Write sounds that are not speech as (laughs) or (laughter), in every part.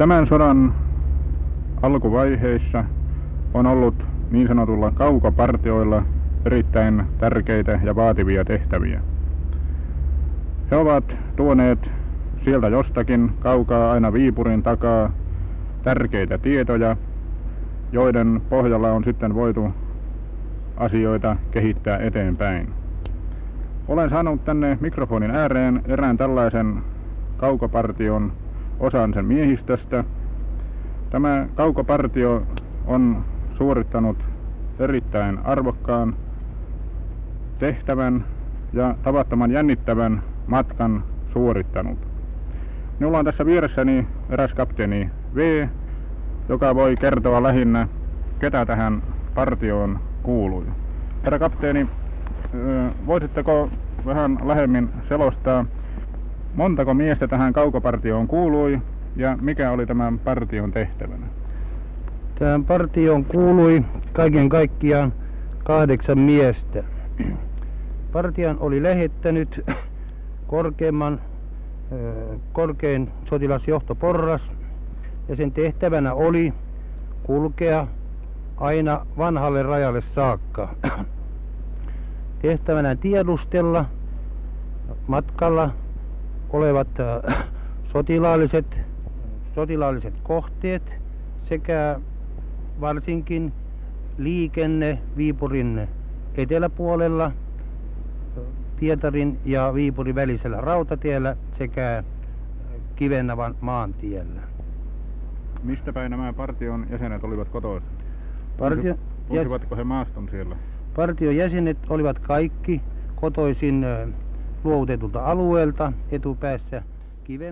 Tämän sodan alkuvaiheissa on ollut niin sanotulla kaukopartioilla erittäin tärkeitä ja vaativia tehtäviä. He ovat tuoneet sieltä jostakin kaukaa aina Viipurin takaa tärkeitä tietoja, joiden pohjalla on sitten voitu asioita kehittää eteenpäin. Olen saanut tänne mikrofonin ääreen erään tällaisen kaukopartion osan sen miehistöstä. Tämä kaukopartio on suorittanut erittäin arvokkaan tehtävän ja tavattoman jännittävän matkan suorittanut. Minulla on tässä vieressäni eräs kapteeni V, joka voi kertoa lähinnä, ketä tähän partioon kuului. Herra kapteeni, voisitteko vähän lähemmin selostaa, montako miestä tähän kaukopartioon kuului ja mikä oli tämän partion tehtävänä? Tähän partioon kuului kaiken kaikkiaan kahdeksan miestä. Partian oli lähettänyt korkeimman, korkein sotilasjohto Porras ja sen tehtävänä oli kulkea aina vanhalle rajalle saakka. Tehtävänä tiedustella matkalla olevat sotilaalliset, sotilaalliset kohteet sekä varsinkin liikenne Viipurin eteläpuolella Pietarin ja Viipurin välisellä rautatiellä sekä Kivennavan maantiellä. Mistä päin nämä partion jäsenet olivat kotoisin? Partio... Tunsivatko he maaston siellä? Partion jäsenet olivat kaikki kotoisin luovutetulta alueelta etupäässä.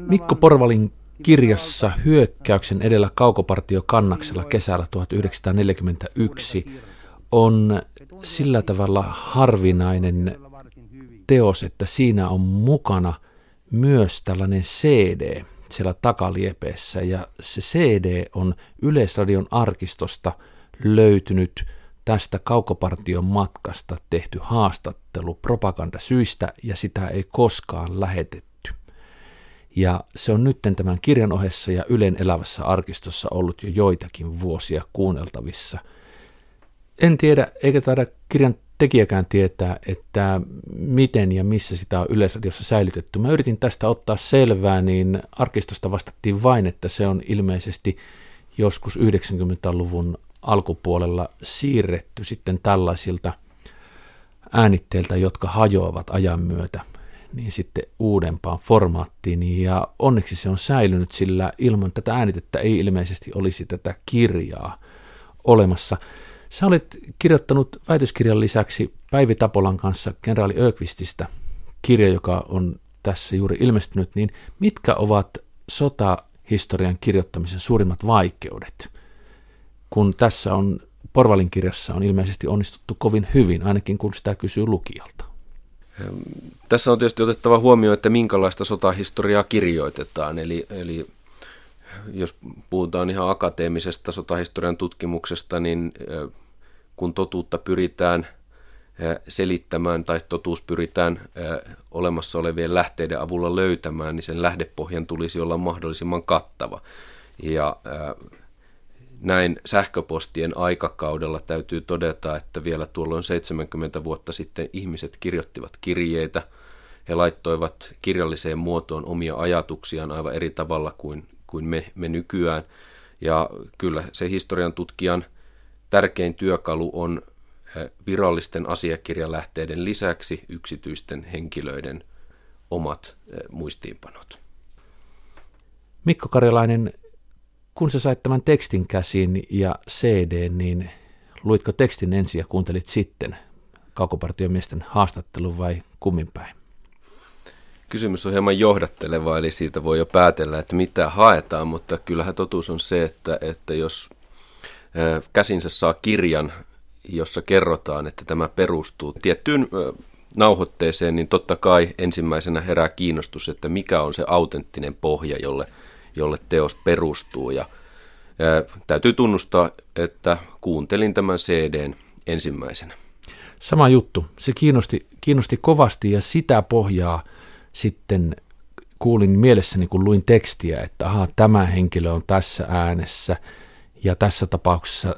Mikko Porvalin kirjassa Hyökkäyksen edellä kaukopartio kannaksella kesällä 1941 on sillä tavalla harvinainen teos, että siinä on mukana myös tällainen CD siellä takaliepeessä ja se CD on Yleisradion arkistosta löytynyt tästä kaukopartion matkasta tehty haastattelu propagandasyistä ja sitä ei koskaan lähetetty. Ja se on nyt tämän kirjan ohessa ja Ylen elävässä arkistossa ollut jo joitakin vuosia kuunneltavissa. En tiedä, eikä taida kirjan tekijäkään tietää, että miten ja missä sitä on Yleisradiossa säilytetty. Mä yritin tästä ottaa selvää, niin arkistosta vastattiin vain, että se on ilmeisesti joskus 90-luvun alkupuolella siirretty sitten tällaisilta äänitteiltä, jotka hajoavat ajan myötä niin sitten uudempaan formaattiin. Ja onneksi se on säilynyt, sillä ilman tätä äänitettä ei ilmeisesti olisi tätä kirjaa olemassa. Sä olet kirjoittanut väitöskirjan lisäksi Päivi Tapolan kanssa kenraali Ökvististä kirja, joka on tässä juuri ilmestynyt, niin mitkä ovat sotahistorian kirjoittamisen suurimmat vaikeudet? Kun tässä on Porvalin kirjassa on ilmeisesti onnistuttu kovin hyvin, ainakin kun sitä kysyy lukijalta. Tässä on tietysti otettava huomioon, että minkälaista sotahistoriaa kirjoitetaan. Eli, eli jos puhutaan ihan akateemisesta sotahistorian tutkimuksesta, niin kun totuutta pyritään selittämään tai totuus pyritään olemassa olevien lähteiden avulla löytämään, niin sen lähdepohjan tulisi olla mahdollisimman kattava. Ja näin sähköpostien aikakaudella täytyy todeta, että vielä tuolloin 70 vuotta sitten ihmiset kirjoittivat kirjeitä. He laittoivat kirjalliseen muotoon omia ajatuksiaan aivan eri tavalla kuin, kuin me, me nykyään. Ja kyllä se historian tutkijan tärkein työkalu on eh, virallisten asiakirjalähteiden lisäksi yksityisten henkilöiden omat eh, muistiinpanot. Mikko Karjalainen, kun sä sait tämän tekstin käsiin ja CD, niin luitko tekstin ensin ja kuuntelit sitten kaukopartiomiesten haastattelun vai kummin päin? Kysymys on hieman johdatteleva, eli siitä voi jo päätellä, että mitä haetaan, mutta kyllähän totuus on se, että, että jos käsinsä saa kirjan, jossa kerrotaan, että tämä perustuu tiettyyn nauhoitteeseen, niin totta kai ensimmäisenä herää kiinnostus, että mikä on se autenttinen pohja, jolle – jolle teos perustuu. Ja, ää, täytyy tunnustaa, että kuuntelin tämän CDn ensimmäisenä. Sama juttu. Se kiinnosti, kiinnosti kovasti ja sitä pohjaa sitten kuulin mielessäni, kun luin tekstiä, että aha, tämä henkilö on tässä äänessä ja tässä tapauksessa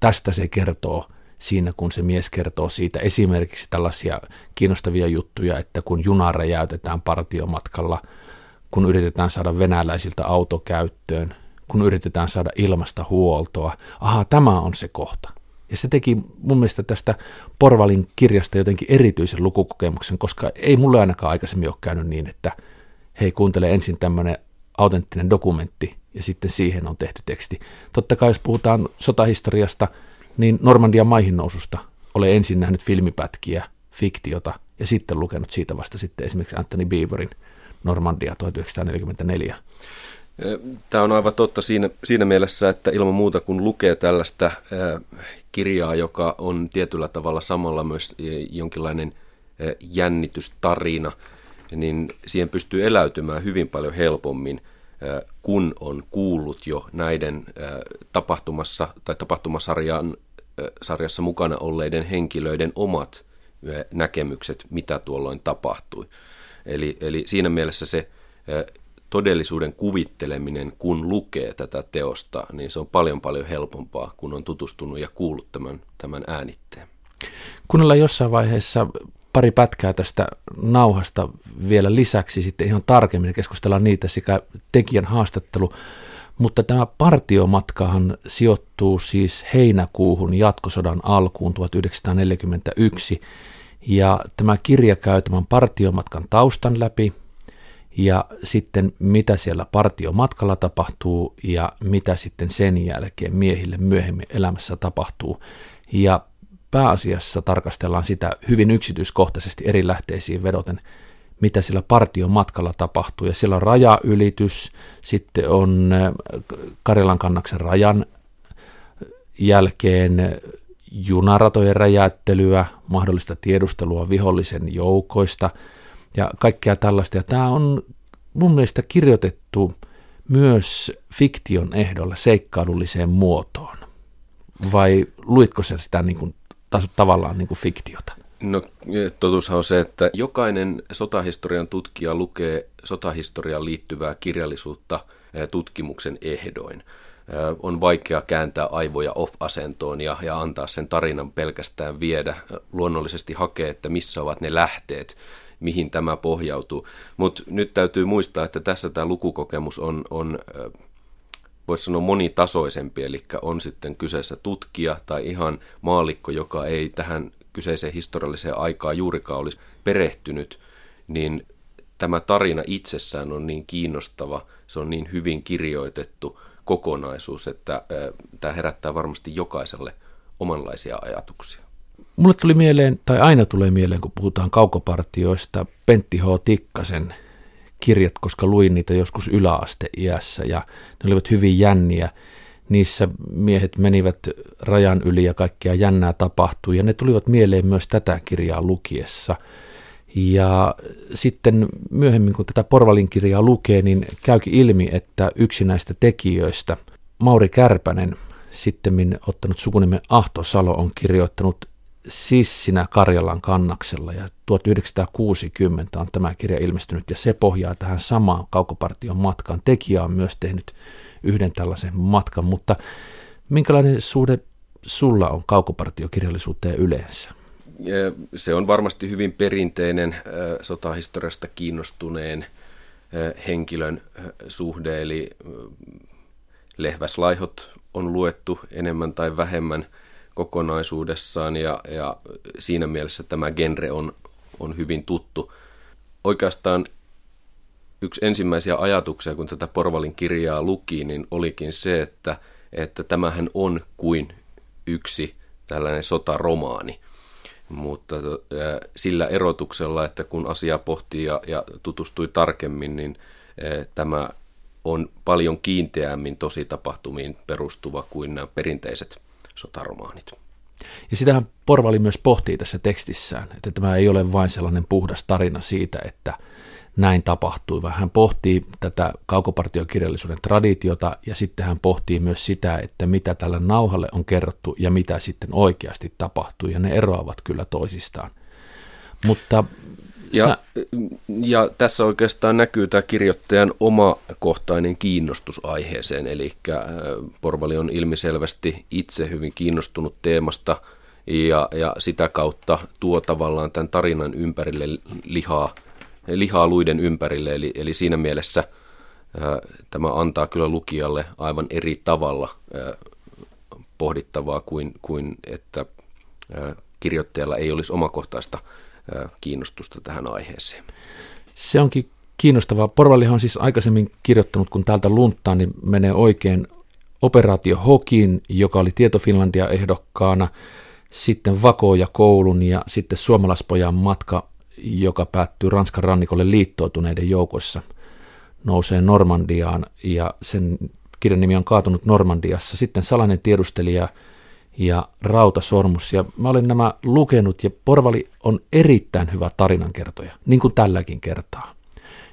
tästä se kertoo siinä, kun se mies kertoo siitä esimerkiksi tällaisia kiinnostavia juttuja, että kun juna räjäytetään partiomatkalla, kun yritetään saada venäläisiltä autokäyttöön, kun yritetään saada ilmasta huoltoa. Aha, tämä on se kohta. Ja se teki mun mielestä tästä Porvalin kirjasta jotenkin erityisen lukukokemuksen, koska ei mulle ainakaan aikaisemmin ole käynyt niin, että hei kuuntele ensin tämmöinen autenttinen dokumentti ja sitten siihen on tehty teksti. Totta kai jos puhutaan sotahistoriasta, niin Normandian maihin noususta olen ensin nähnyt filmipätkiä, fiktiota ja sitten lukenut siitä vasta sitten esimerkiksi Anthony Beaverin Normandia 1944. Tämä on aivan totta siinä, siinä mielessä, että ilman muuta kun lukee tällaista kirjaa, joka on tietyllä tavalla samalla myös jonkinlainen jännitystarina, niin siihen pystyy eläytymään hyvin paljon helpommin, kun on kuullut jo näiden tapahtumassa tai tapahtumasarjan sarjassa mukana olleiden henkilöiden omat näkemykset, mitä tuolloin tapahtui. Eli, eli siinä mielessä se todellisuuden kuvitteleminen, kun lukee tätä teosta, niin se on paljon paljon helpompaa, kun on tutustunut ja kuullut tämän, tämän äänitteen. Kuunnellaan jossain vaiheessa pari pätkää tästä nauhasta vielä lisäksi sitten ihan tarkemmin keskustellaan niitä sekä tekijän haastattelu, mutta tämä partiomatkahan sijoittuu siis heinäkuuhun jatkosodan alkuun 1941 ja tämä kirja käy tämän partiomatkan taustan läpi ja sitten mitä siellä partiomatkalla tapahtuu ja mitä sitten sen jälkeen miehille myöhemmin elämässä tapahtuu. Ja pääasiassa tarkastellaan sitä hyvin yksityiskohtaisesti eri lähteisiin vedoten, mitä sillä partion matkalla tapahtuu. Ja siellä on rajaylitys, sitten on äh, Karjalan kannaksen rajan jälkeen junaratojen räjäyttelyä, mahdollista tiedustelua vihollisen joukoista ja kaikkea tällaista. Ja tämä on mun mielestä kirjoitettu myös fiktion ehdolla seikkailulliseen muotoon. Vai luitko se sitä niin kuin, tavallaan niin kuin fiktiota? No totuushan on se, että jokainen sotahistorian tutkija lukee sotahistoriaan liittyvää kirjallisuutta tutkimuksen ehdoin. On vaikea kääntää aivoja off-asentoon ja, ja antaa sen tarinan pelkästään viedä. Luonnollisesti hakee, että missä ovat ne lähteet, mihin tämä pohjautuu. Mutta nyt täytyy muistaa, että tässä tämä lukukokemus on, on voisi sanoa monitasoisempi, eli on sitten kyseessä tutkija tai ihan maalikko, joka ei tähän kyseiseen historialliseen aikaan juurikaan olisi perehtynyt, niin tämä tarina itsessään on niin kiinnostava, se on niin hyvin kirjoitettu kokonaisuus, että tämä herättää varmasti jokaiselle omanlaisia ajatuksia. Mulle tuli mieleen, tai aina tulee mieleen, kun puhutaan kaukopartioista, Pentti H. Tikkasen kirjat, koska luin niitä joskus yläasteiässä ja ne olivat hyvin jänniä. Niissä miehet menivät rajan yli ja kaikkea jännää tapahtui ja ne tulivat mieleen myös tätä kirjaa lukiessa. Ja sitten myöhemmin, kun tätä Porvalin kirjaa lukee, niin käykin ilmi, että yksi näistä tekijöistä, Mauri Kärpänen, sitten ottanut sukunimen Ahto Salo, on kirjoittanut Sissinä Karjalan kannaksella ja 1960 on tämä kirja ilmestynyt ja se pohjaa tähän samaan kaukopartion matkaan. Tekijä on myös tehnyt yhden tällaisen matkan, mutta minkälainen suhde sulla on kaukopartiokirjallisuuteen yleensä? Se on varmasti hyvin perinteinen sotahistoriasta kiinnostuneen henkilön suhde, eli lehväslaihot on luettu enemmän tai vähemmän – kokonaisuudessaan ja, ja siinä mielessä tämä genre on, on hyvin tuttu. Oikeastaan yksi ensimmäisiä ajatuksia, kun tätä Porvalin kirjaa luki, niin olikin se, että, että tämähän on kuin yksi tällainen sotaromaani. Mutta sillä erotuksella, että kun asia pohtii ja, ja tutustui tarkemmin, niin tämä on paljon kiinteämmin tositapahtumiin perustuva kuin nämä perinteiset sotaromaanit. Ja sitähän Porvali myös pohtii tässä tekstissään, että tämä ei ole vain sellainen puhdas tarina siitä, että näin tapahtui, vaan hän pohtii tätä kaukopartiokirjallisuuden traditiota ja sitten hän pohtii myös sitä, että mitä tällä nauhalle on kerrottu ja mitä sitten oikeasti tapahtui ja ne eroavat kyllä toisistaan. Mutta Ja, Sä... ja tässä oikeastaan näkyy tämä kirjoittajan omakohtainen kiinnostus aiheeseen, eli äh, Porvali on ilmiselvästi itse hyvin kiinnostunut teemasta ja, ja sitä kautta tuo tavallaan tämän tarinan ympärille lihaa, lihaa luiden ympärille, eli, eli siinä mielessä äh, tämä antaa kyllä lukijalle aivan eri tavalla äh, pohdittavaa kuin, kuin että kirjoittajalla ei olisi omakohtaista kiinnostusta tähän aiheeseen. Se onkin kiinnostavaa. Porvallihan on siis aikaisemmin kirjoittanut, kun täältä lunttaa, niin menee oikein Operaatio Hokin, joka oli Tieto Finlandia ehdokkaana, sitten Vako ja koulun ja sitten Suomalaispojan matka, joka päättyy Ranskan rannikolle liittoutuneiden joukossa, nousee Normandiaan ja sen kirjan nimi on Kaatunut Normandiassa. Sitten Salainen tiedustelija ja Rautasormus. Ja mä olen nämä lukenut ja Porvali on erittäin hyvä tarinankertoja, niin kuin tälläkin kertaa.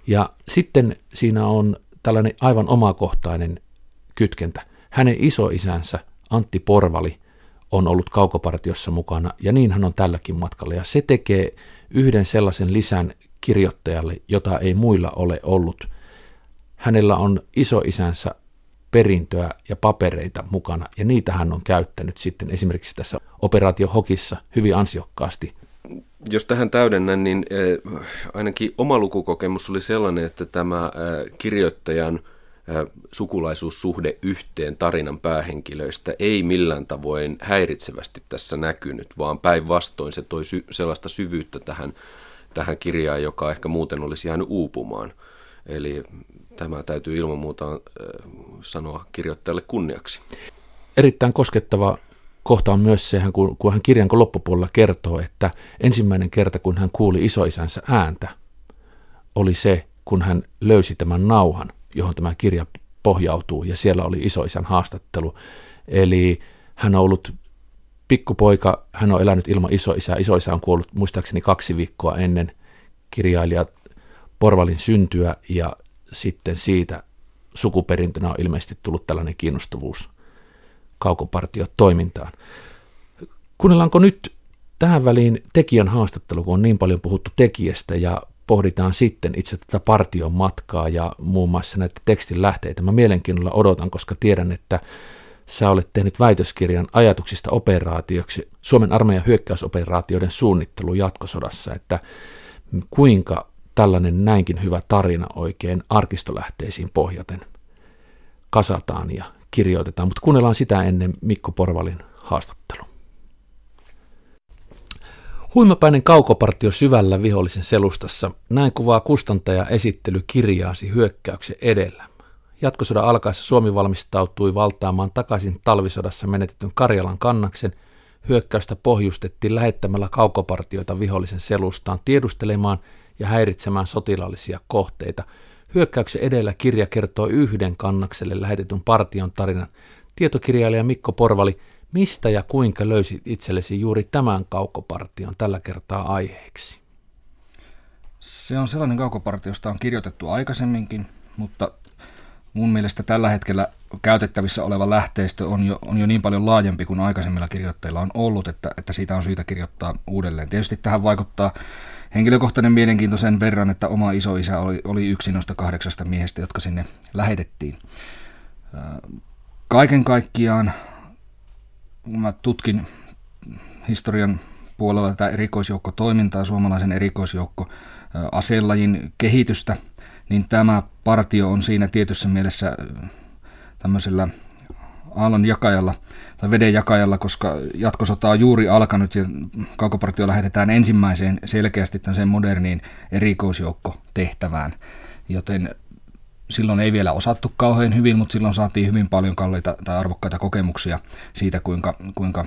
Ja sitten siinä on tällainen aivan omakohtainen kytkentä. Hänen isoisänsä Antti Porvali on ollut kaukopartiossa mukana ja niin hän on tälläkin matkalla. Ja se tekee yhden sellaisen lisän kirjoittajalle, jota ei muilla ole ollut. Hänellä on isoisänsä perintöä ja papereita mukana, ja niitä hän on käyttänyt sitten esimerkiksi tässä operaatio Hokissa hyvin ansiokkaasti. Jos tähän täydennän, niin eh, ainakin oma lukukokemus oli sellainen, että tämä eh, kirjoittajan eh, sukulaisuussuhde yhteen tarinan päähenkilöistä ei millään tavoin häiritsevästi tässä näkynyt, vaan päinvastoin se toi sy- sellaista syvyyttä tähän, tähän kirjaan, joka ehkä muuten olisi jäänyt uupumaan. Eli Tämä täytyy ilman muuta äh, sanoa kirjoittajalle kunniaksi. Erittäin koskettava kohta on myös se, kun, hän kirjan loppupuolella kertoo, että ensimmäinen kerta, kun hän kuuli isoisänsä ääntä, oli se, kun hän löysi tämän nauhan, johon tämä kirja pohjautuu, ja siellä oli isoisän haastattelu. Eli hän on ollut pikkupoika, hän on elänyt ilman isoisää. Isoisä on kuollut muistaakseni kaksi viikkoa ennen kirjailija Porvalin syntyä, ja sitten siitä sukuperintönä on ilmeisesti tullut tällainen kiinnostavuus kaukopartiotoimintaan. Kuunnellaanko nyt tähän väliin tekijän haastattelu, kun on niin paljon puhuttu tekijästä ja pohditaan sitten itse tätä partion matkaa ja muun muassa näitä tekstin lähteitä. Mä mielenkiinnolla odotan, koska tiedän, että sä olet tehnyt väitöskirjan ajatuksista operaatioksi Suomen armeijan hyökkäysoperaatioiden suunnittelu jatkosodassa, että kuinka tällainen näinkin hyvä tarina oikein arkistolähteisiin pohjaten kasataan ja kirjoitetaan, mutta kuunnellaan sitä ennen Mikko Porvalin haastattelu. Huimapäinen kaukopartio syvällä vihollisen selustassa. Näin kuvaa kustantaja esittely kirjaasi hyökkäyksen edellä. Jatkosodan alkaessa Suomi valmistautui valtaamaan takaisin talvisodassa menetetyn Karjalan kannaksen. Hyökkäystä pohjustettiin lähettämällä kaukopartioita vihollisen selustaan tiedustelemaan – ja häiritsemään sotilaallisia kohteita. Hyökkäyksen edellä kirja kertoo yhden kannakselle lähetetyn partion tarinan. Tietokirjailija Mikko Porvali, mistä ja kuinka löysit itsellesi juuri tämän kaukopartion tällä kertaa aiheeksi? Se on sellainen kaukopartio, josta on kirjoitettu aikaisemminkin, mutta mun mielestä tällä hetkellä käytettävissä oleva lähteistö on jo, on jo niin paljon laajempi kuin aikaisemmilla kirjoittajilla on ollut, että, että siitä on syytä kirjoittaa uudelleen. Tietysti tähän vaikuttaa henkilökohtainen mielenkiinto sen verran, että oma isoisä oli, oli yksi noista kahdeksasta miehestä, jotka sinne lähetettiin. Kaiken kaikkiaan, kun mä tutkin historian puolella tätä erikoisjoukkotoimintaa, suomalaisen erikoisjoukko aselajin kehitystä, niin tämä partio on siinä tietyssä mielessä tämmöisellä aallon jakajalla tai veden jakajalla, koska jatkosota on juuri alkanut ja kaukopartio lähetetään ensimmäiseen selkeästi sen moderniin erikoisjoukko-tehtävään, joten silloin ei vielä osattu kauhean hyvin, mutta silloin saatiin hyvin paljon kalliita tai arvokkaita kokemuksia siitä, kuinka, kuinka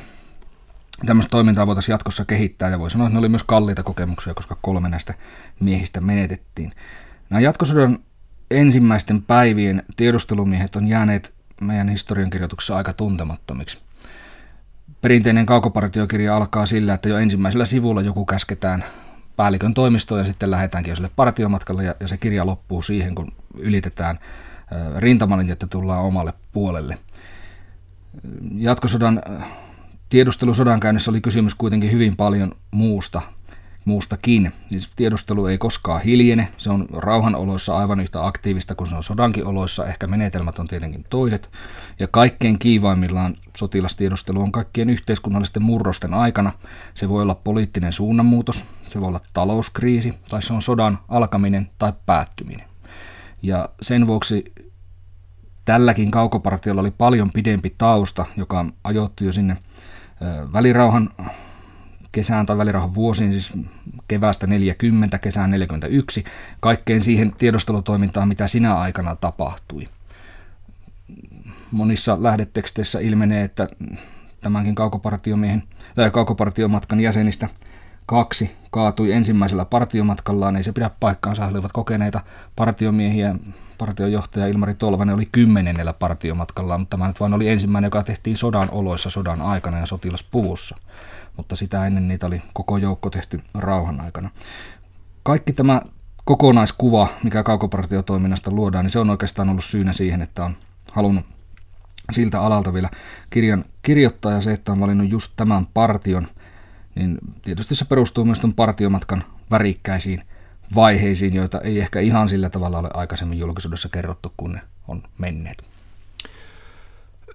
tämmöistä toimintaa voitaisiin jatkossa kehittää, ja voi sanoa, että ne oli myös kalliita kokemuksia, koska kolme näistä miehistä menetettiin. Nämä jatkosodan ensimmäisten päivien tiedustelumiehet on jääneet meidän historiankirjoituksessa aika tuntemattomiksi. Perinteinen kaukopartiokirja alkaa sillä, että jo ensimmäisellä sivulla joku käsketään päällikön toimistoon ja sitten lähdetäänkin jo sille partiomatkalle ja, ja se kirja loppuu siihen, kun ylitetään rintamalin, että tullaan omalle puolelle. Jatkosodan tiedustelusodan käynnissä oli kysymys kuitenkin hyvin paljon muusta. Muustakin. Siis tiedustelu ei koskaan hiljene, se on rauhanoloissa aivan yhtä aktiivista kuin se on sodankin oloissa, ehkä menetelmät on tietenkin toiset. Ja kaikkein kiivaimmillaan sotilastiedustelu on kaikkien yhteiskunnallisten murrosten aikana. Se voi olla poliittinen suunnanmuutos, se voi olla talouskriisi tai se on sodan alkaminen tai päättyminen. Ja sen vuoksi tälläkin kaukopartiolla oli paljon pidempi tausta, joka ajoittui jo sinne välirauhan kesään tai välirauhan vuosiin, siis keväästä 40, kesään 41, kaikkeen siihen tiedostelutoimintaan, mitä sinä aikana tapahtui. Monissa lähdeteksteissä ilmenee, että tämänkin kaukopartiomiehen tai kaukopartiomatkan jäsenistä kaksi kaatui ensimmäisellä partiomatkallaan, ei se pidä paikkaansa, he olivat kokeneita partiomiehiä, partiojohtaja Ilmari Tolvanen oli kymmenennellä partiomatkalla, mutta tämä nyt vain oli ensimmäinen, joka tehtiin sodan oloissa sodan aikana ja sotilaspuvussa. Mutta sitä ennen niitä oli koko joukko tehty rauhan aikana. Kaikki tämä kokonaiskuva, mikä kaukopartiotoiminnasta luodaan, niin se on oikeastaan ollut syynä siihen, että on halunnut siltä alalta vielä kirjan kirjoittaa ja se, että on valinnut just tämän partion, niin tietysti se perustuu myös tuon partiomatkan värikkäisiin vaiheisiin, joita ei ehkä ihan sillä tavalla ole aikaisemmin julkisuudessa kerrottu, kun ne on menneet.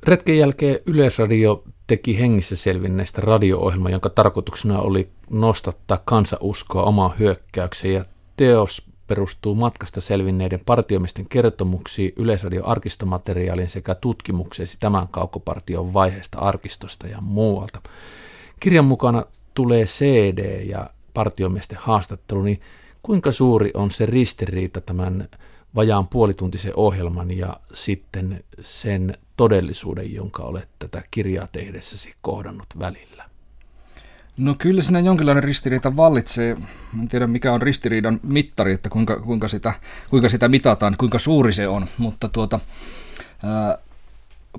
Retken jälkeen Yleisradio teki hengissä selvinneistä radio-ohjelma, jonka tarkoituksena oli nostattaa kansauskoa omaan hyökkäykseen ja teos perustuu matkasta selvinneiden partiomisten kertomuksiin, Yleisradion arkistomateriaalien sekä tutkimukseesi tämän kaukopartion vaiheesta arkistosta ja muualta. Kirjan mukana tulee CD ja partiomiesten haastattelu, niin kuinka suuri on se ristiriita tämän vajaan puolituntisen ohjelman ja sitten sen todellisuuden, jonka olet tätä kirjaa tehdessäsi kohdannut välillä? No kyllä siinä jonkinlainen ristiriita vallitsee. En tiedä mikä on ristiriidan mittari, että kuinka, kuinka, sitä, kuinka sitä mitataan, kuinka suuri se on, mutta tuota, ää,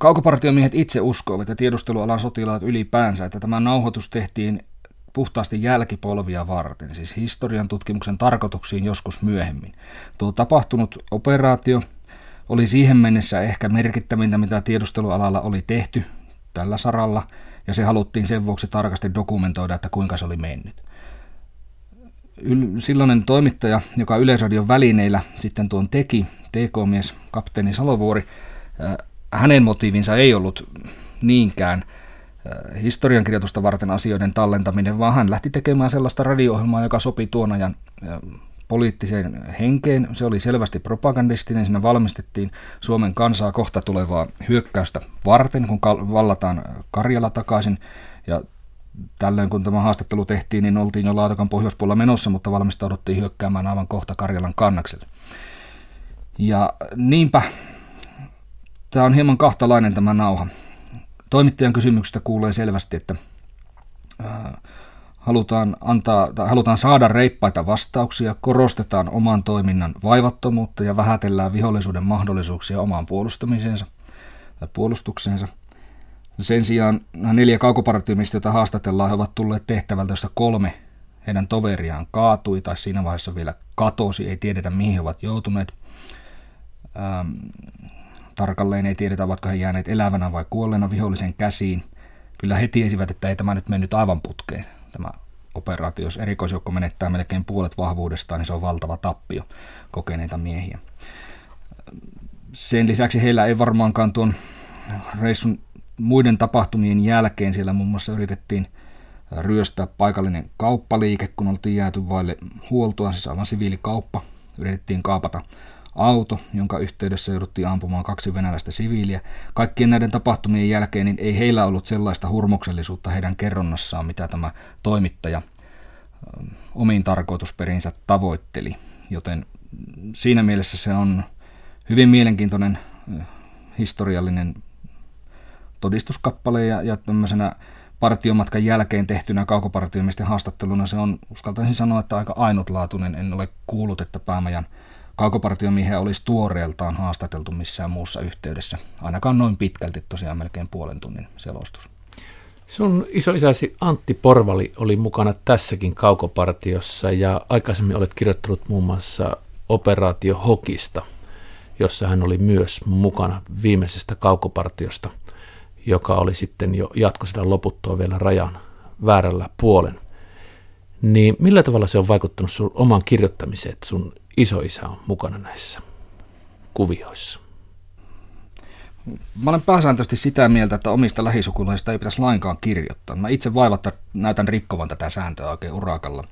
kaukopartiomiehet itse uskovat ja tiedustelualan sotilaat ylipäänsä, että tämä nauhoitus tehtiin puhtaasti jälkipolvia varten, siis historian tutkimuksen tarkoituksiin joskus myöhemmin. Tuo tapahtunut operaatio oli siihen mennessä ehkä merkittävintä, mitä tiedustelualalla oli tehty tällä saralla, ja se haluttiin sen vuoksi tarkasti dokumentoida, että kuinka se oli mennyt. Silloinen toimittaja, joka Yleisradion välineillä sitten tuon teki, TK-mies kapteeni Salovuori, hänen motiivinsa ei ollut niinkään – Äh, historiankirjoitusta varten asioiden tallentaminen, vaan hän lähti tekemään sellaista radio-ohjelmaa, joka sopi tuon ajan äh, poliittiseen henkeen. Se oli selvästi propagandistinen, siinä valmistettiin Suomen kansaa kohta tulevaa hyökkäystä varten, kun vallataan Karjala takaisin. Ja tällöin kun tämä haastattelu tehtiin, niin oltiin jo Laatokan pohjoispuolella menossa, mutta valmistauduttiin hyökkäämään aivan kohta Karjalan kannakselle. Ja niinpä tämä on hieman kahtalainen tämä nauha. Toimittajan kysymyksestä kuulee selvästi, että halutaan, antaa, tai halutaan saada reippaita vastauksia, korostetaan oman toiminnan vaivattomuutta ja vähätellään vihollisuuden mahdollisuuksia omaan puolustamiseensa tai puolustukseensa. Sen sijaan nämä neljä kaukopartiomista, joita haastatellaan, he ovat tulleet tehtävältä, jossa kolme heidän toveriaan kaatui tai siinä vaiheessa vielä katosi, ei tiedetä mihin he ovat joutuneet. Ähm, Tarkalleen ei tiedetä, ovatko he jääneet elävänä vai kuolleena vihollisen käsiin. Kyllä he tiesivät, että ei tämä nyt mennyt aivan putkeen, tämä operaatio. Jos erikoisjoukko menettää melkein puolet vahvuudestaan, niin se on valtava tappio kokeneita miehiä. Sen lisäksi heillä ei varmaankaan tuon reissun muiden tapahtumien jälkeen siellä muun muassa yritettiin ryöstää paikallinen kauppaliike, kun oltiin jääty vaille huoltoa, siis aivan siviilikauppa. Yritettiin kaapata auto, jonka yhteydessä jouduttiin ampumaan kaksi venäläistä siviiliä. Kaikkien näiden tapahtumien jälkeen niin ei heillä ollut sellaista hurmuksellisuutta heidän kerronnassaan, mitä tämä toimittaja omiin tarkoitusperinsä tavoitteli. Joten siinä mielessä se on hyvin mielenkiintoinen historiallinen todistuskappale ja, ja tämmöisenä partiomatkan jälkeen tehtynä kaukopartiomisten haastatteluna se on, uskaltaisin sanoa, että aika ainutlaatuinen. En ole kuullut, että päämajan Kaukopartiomiehiä olisi tuoreeltaan haastateltu missään muussa yhteydessä, ainakaan noin pitkälti tosiaan melkein puolen tunnin selostus. Sun isoisäsi Antti Porvali oli mukana tässäkin kaukopartiossa ja aikaisemmin olet kirjoittanut muun muassa operaatio Hokista, jossa hän oli myös mukana viimeisestä kaukopartiosta, joka oli sitten jo jatkosodan loputtua vielä rajan väärällä puolen. niin millä tavalla se on vaikuttanut sun omaan kirjoittamiseen, sun isoisä on mukana näissä kuvioissa? Mä olen pääsääntöisesti sitä mieltä, että omista lähisukulaisista ei pitäisi lainkaan kirjoittaa. Mä itse vaivatta näytän rikkovan tätä sääntöä oikein urakalla.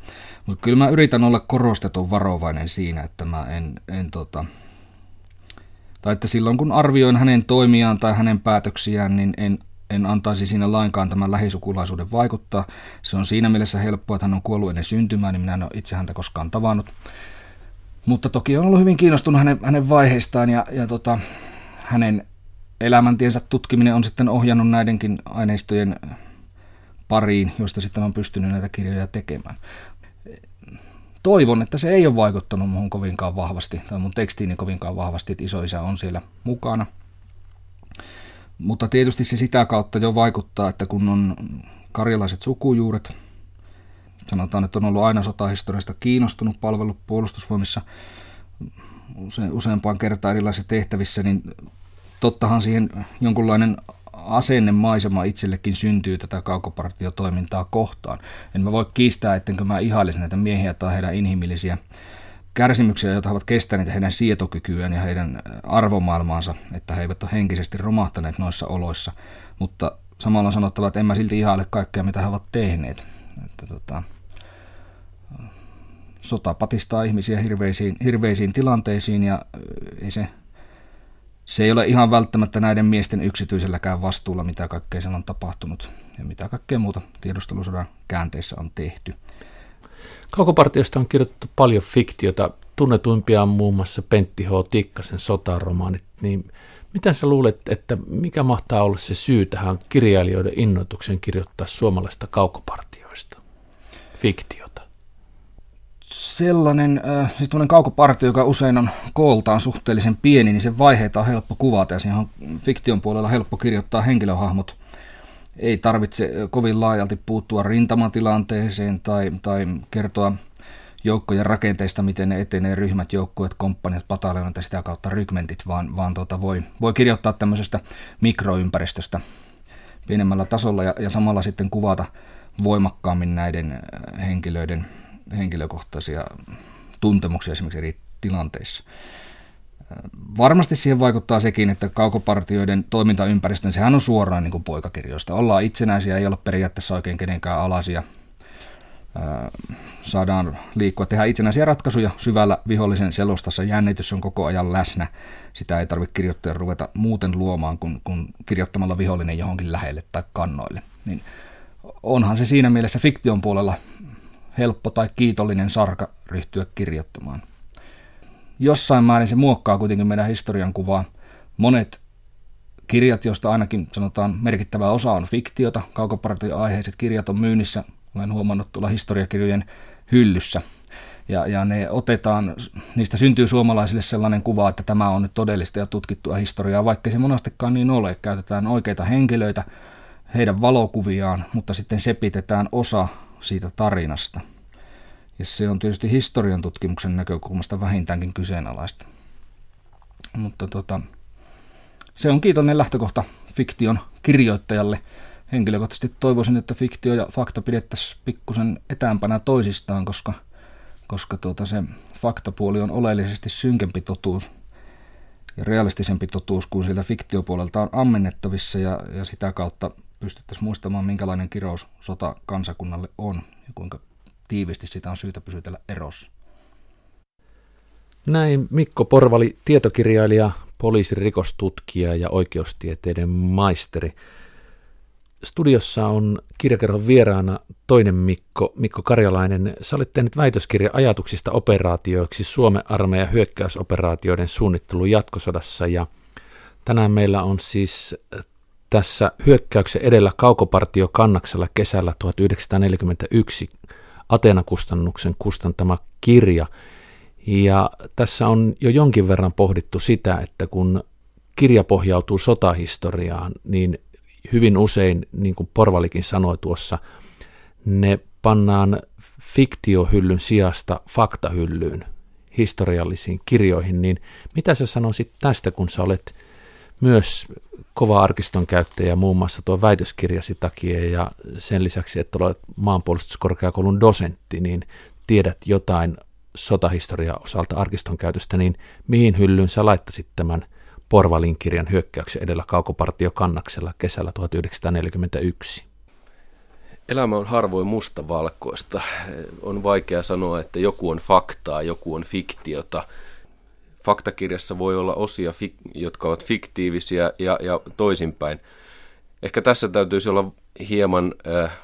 Mutta kyllä mä yritän olla korostetun varovainen siinä, että mä en, en tota, tai että silloin kun arvioin hänen toimiaan tai hänen päätöksiään, niin en, en antaisi siinä lainkaan tämän lähisukulaisuuden vaikuttaa. Se on siinä mielessä helppoa, että hän on kuollut ennen syntymää, niin minä en ole itse häntä koskaan tavannut. Mutta toki on ollut hyvin kiinnostunut hänen, hänen vaiheistaan ja, ja tota, hänen elämäntiensä tutkiminen on sitten ohjannut näidenkin aineistojen pariin, joista sitten on pystynyt näitä kirjoja tekemään. Toivon, että se ei ole vaikuttanut muuhun kovinkaan vahvasti, tai mun tekstiini kovinkaan vahvasti, että isoisä on siellä mukana. Mutta tietysti se sitä kautta jo vaikuttaa, että kun on karjalaiset sukujuuret, sanotaan, että on ollut aina sotahistoriasta kiinnostunut palvelu puolustusvoimissa use, useampaan kertaan erilaisissa tehtävissä, niin tottahan siihen jonkunlainen asennemaisema itsellekin syntyy tätä kaukopartiotoimintaa kohtaan. En mä voi kiistää, ettenkö mä ihailisi näitä miehiä tai heidän inhimillisiä kärsimyksiä, joita he ovat kestäneet heidän sietokykyään ja heidän arvomaailmaansa, että he eivät ole henkisesti romahtaneet noissa oloissa. Mutta samalla on sanottava, että en mä silti ihaile kaikkea, mitä he ovat tehneet. Että tota, sota patistaa ihmisiä hirveisiin, hirveisiin tilanteisiin ja ei se se ei ole ihan välttämättä näiden miesten yksityiselläkään vastuulla, mitä kaikkea siellä on tapahtunut ja mitä kaikkea muuta tiedustelusodan käänteissä on tehty. Kaukopartiosta on kirjoitettu paljon fiktiota, tunnetuimpia on muun muassa Pentti H. Tikkasen sotaromaanit, niin mitä sä luulet, että mikä mahtaa olla se syy tähän kirjailijoiden innoituksen kirjoittaa suomalaista kaukopartioista, fiktiota? sellainen, äh, siis tämmöinen kaukopartio, joka usein on kooltaan suhteellisen pieni, niin sen vaiheita on helppo kuvata ja siihen on fiktion puolella helppo kirjoittaa henkilöhahmot. Ei tarvitse kovin laajalti puuttua rintamatilanteeseen tai, tai kertoa joukkojen rakenteista, miten ne etenee, ryhmät, joukkueet, komppaniat, pataljonat ja sitä kautta rykmentit, vaan, vaan tuota voi, voi kirjoittaa tämmöisestä mikroympäristöstä pienemmällä tasolla ja, ja samalla sitten kuvata voimakkaammin näiden henkilöiden henkilökohtaisia tuntemuksia esimerkiksi eri tilanteissa. Varmasti siihen vaikuttaa sekin, että kaukopartioiden toimintaympäristö, sehän on suoraan niin kuin poikakirjoista. Ollaan itsenäisiä, ei olla periaatteessa oikein kenenkään alasia. Saadaan liikkua, tehdä itsenäisiä ratkaisuja syvällä vihollisen selostassa. Jännitys on koko ajan läsnä. Sitä ei tarvitse kirjoittajan ruveta muuten luomaan kuin, kuin kirjoittamalla vihollinen johonkin lähelle tai kannoille. Niin onhan se siinä mielessä fiktion puolella helppo tai kiitollinen sarka ryhtyä kirjoittamaan. Jossain määrin se muokkaa kuitenkin meidän historian kuvaa. Monet kirjat, joista ainakin sanotaan merkittävä osa on fiktiota, kaukopartioaiheiset kirjat on myynnissä, olen huomannut tuolla historiakirjojen hyllyssä. Ja, ja ne otetaan, niistä syntyy suomalaisille sellainen kuva, että tämä on nyt todellista ja tutkittua historiaa, vaikka se monastikaan niin ole. Käytetään oikeita henkilöitä, heidän valokuviaan, mutta sitten sepitetään osa siitä tarinasta. Ja se on tietysti historian tutkimuksen näkökulmasta vähintäänkin kyseenalaista. Mutta tota, se on kiitollinen lähtökohta fiktion kirjoittajalle. Henkilökohtaisesti toivoisin, että fiktio ja fakta pidettäisiin pikkusen etäämpänä toisistaan, koska, koska tuota se faktapuoli on oleellisesti synkempi totuus ja realistisempi totuus kuin sieltä fiktiopuolelta on ammennettavissa ja, ja sitä kautta pystyttäisiin muistamaan, minkälainen kirous sota kansakunnalle on ja kuinka tiivisti sitä on syytä pysytellä erossa. Näin Mikko Porvali, tietokirjailija, poliisin rikostutkija ja oikeustieteiden maisteri. Studiossa on kirjakerhon vieraana toinen Mikko, Mikko Karjalainen. Sä olet tehnyt väitöskirja ajatuksista operaatioiksi Suomen armeijan hyökkäysoperaatioiden suunnittelu jatkosodassa ja tänään meillä on siis tässä hyökkäyksen edellä kaukopartio Kannaksella kesällä 1941 Atena-kustannuksen kustantama kirja. Ja tässä on jo jonkin verran pohdittu sitä, että kun kirja pohjautuu sotahistoriaan, niin hyvin usein, niin kuin Porvalikin sanoi tuossa, ne pannaan fiktiohyllyn sijasta faktahyllyyn, historiallisiin kirjoihin, niin mitä sä sanoisit tästä, kun sä olet myös kova arkiston käyttäjä muun muassa tuo väitöskirjasi takia ja sen lisäksi, että olet maanpuolustuskorkeakoulun dosentti, niin tiedät jotain sotahistoria osalta arkiston käytöstä, niin mihin hyllyyn sä laittasit tämän Porvalin kirjan hyökkäyksen edellä kaukopartio kannaksella kesällä 1941? Elämä on harvoin mustavalkoista. On vaikea sanoa, että joku on faktaa, joku on fiktiota. Faktakirjassa voi olla osia, jotka ovat fiktiivisiä ja, ja toisinpäin. Ehkä tässä täytyisi olla hieman äh,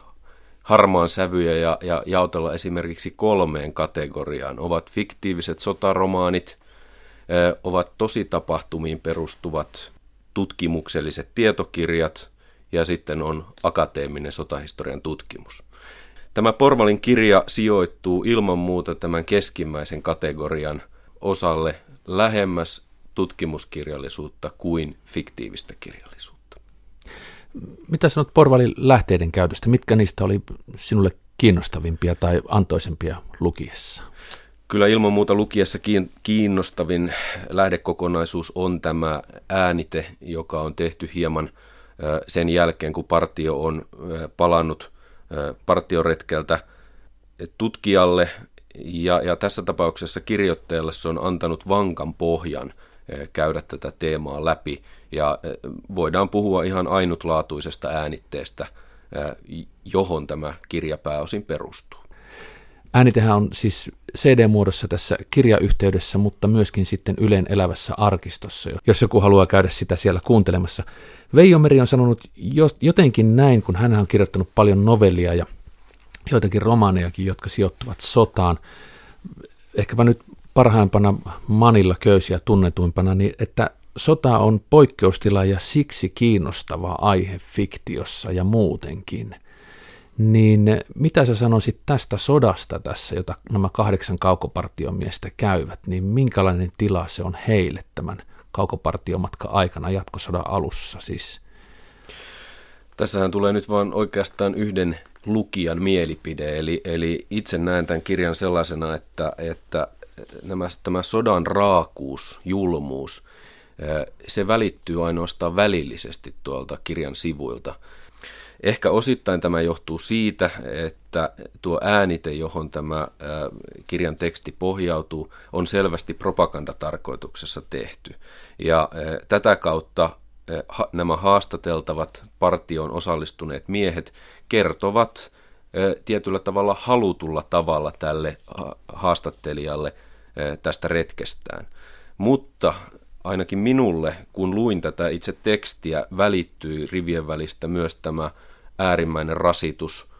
harmaan sävyjä ja, ja jaotella esimerkiksi kolmeen kategoriaan. Ovat fiktiiviset sotaromaanit, äh, ovat tositapahtumiin perustuvat tutkimukselliset tietokirjat – ja sitten on akateeminen sotahistorian tutkimus. Tämä Porvalin kirja sijoittuu ilman muuta tämän keskimmäisen kategorian osalle lähemmäs tutkimuskirjallisuutta kuin fiktiivistä kirjallisuutta. Mitä sanot Porvalin lähteiden käytöstä? Mitkä niistä oli sinulle kiinnostavimpia tai antoisempia lukiessa? Kyllä ilman muuta lukiessa kiinnostavin lähdekokonaisuus on tämä äänite, joka on tehty hieman – sen jälkeen, kun partio on palannut partioretkeltä tutkijalle ja, ja tässä tapauksessa kirjoittajalle se on antanut vankan pohjan käydä tätä teemaa läpi ja voidaan puhua ihan ainutlaatuisesta äänitteestä, johon tämä kirja pääosin perustuu. Äänitehän on siis CD-muodossa tässä kirjayhteydessä, mutta myöskin sitten Ylen elävässä arkistossa, jos joku haluaa käydä sitä siellä kuuntelemassa. Veijo Meri on sanonut jotenkin näin, kun hän on kirjoittanut paljon novellia ja joitakin romaanejakin, jotka sijoittuvat sotaan. Ehkäpä nyt parhaimpana Manilla köysiä tunnetuimpana, niin että sota on poikkeustila ja siksi kiinnostava aihe fiktiossa ja muutenkin – niin mitä sä sanoisit tästä sodasta tässä, jota nämä kahdeksan kaukopartiomiestä käyvät, niin minkälainen tila se on heille tämän kaukopartiomatka aikana jatkosodan alussa siis? Tässähän tulee nyt vain oikeastaan yhden lukijan mielipide, eli, eli itse näen tämän kirjan sellaisena, että, että nämä, tämä sodan raakuus, julmuus, se välittyy ainoastaan välillisesti tuolta kirjan sivuilta – Ehkä osittain tämä johtuu siitä, että tuo äänite, johon tämä kirjan teksti pohjautuu, on selvästi propagandatarkoituksessa tehty. Ja tätä kautta nämä haastateltavat partioon osallistuneet miehet kertovat tietyllä tavalla halutulla tavalla tälle haastattelijalle tästä retkestään. Mutta ainakin minulle, kun luin tätä itse tekstiä, välittyi rivien välistä myös tämä äärimmäinen rasitus,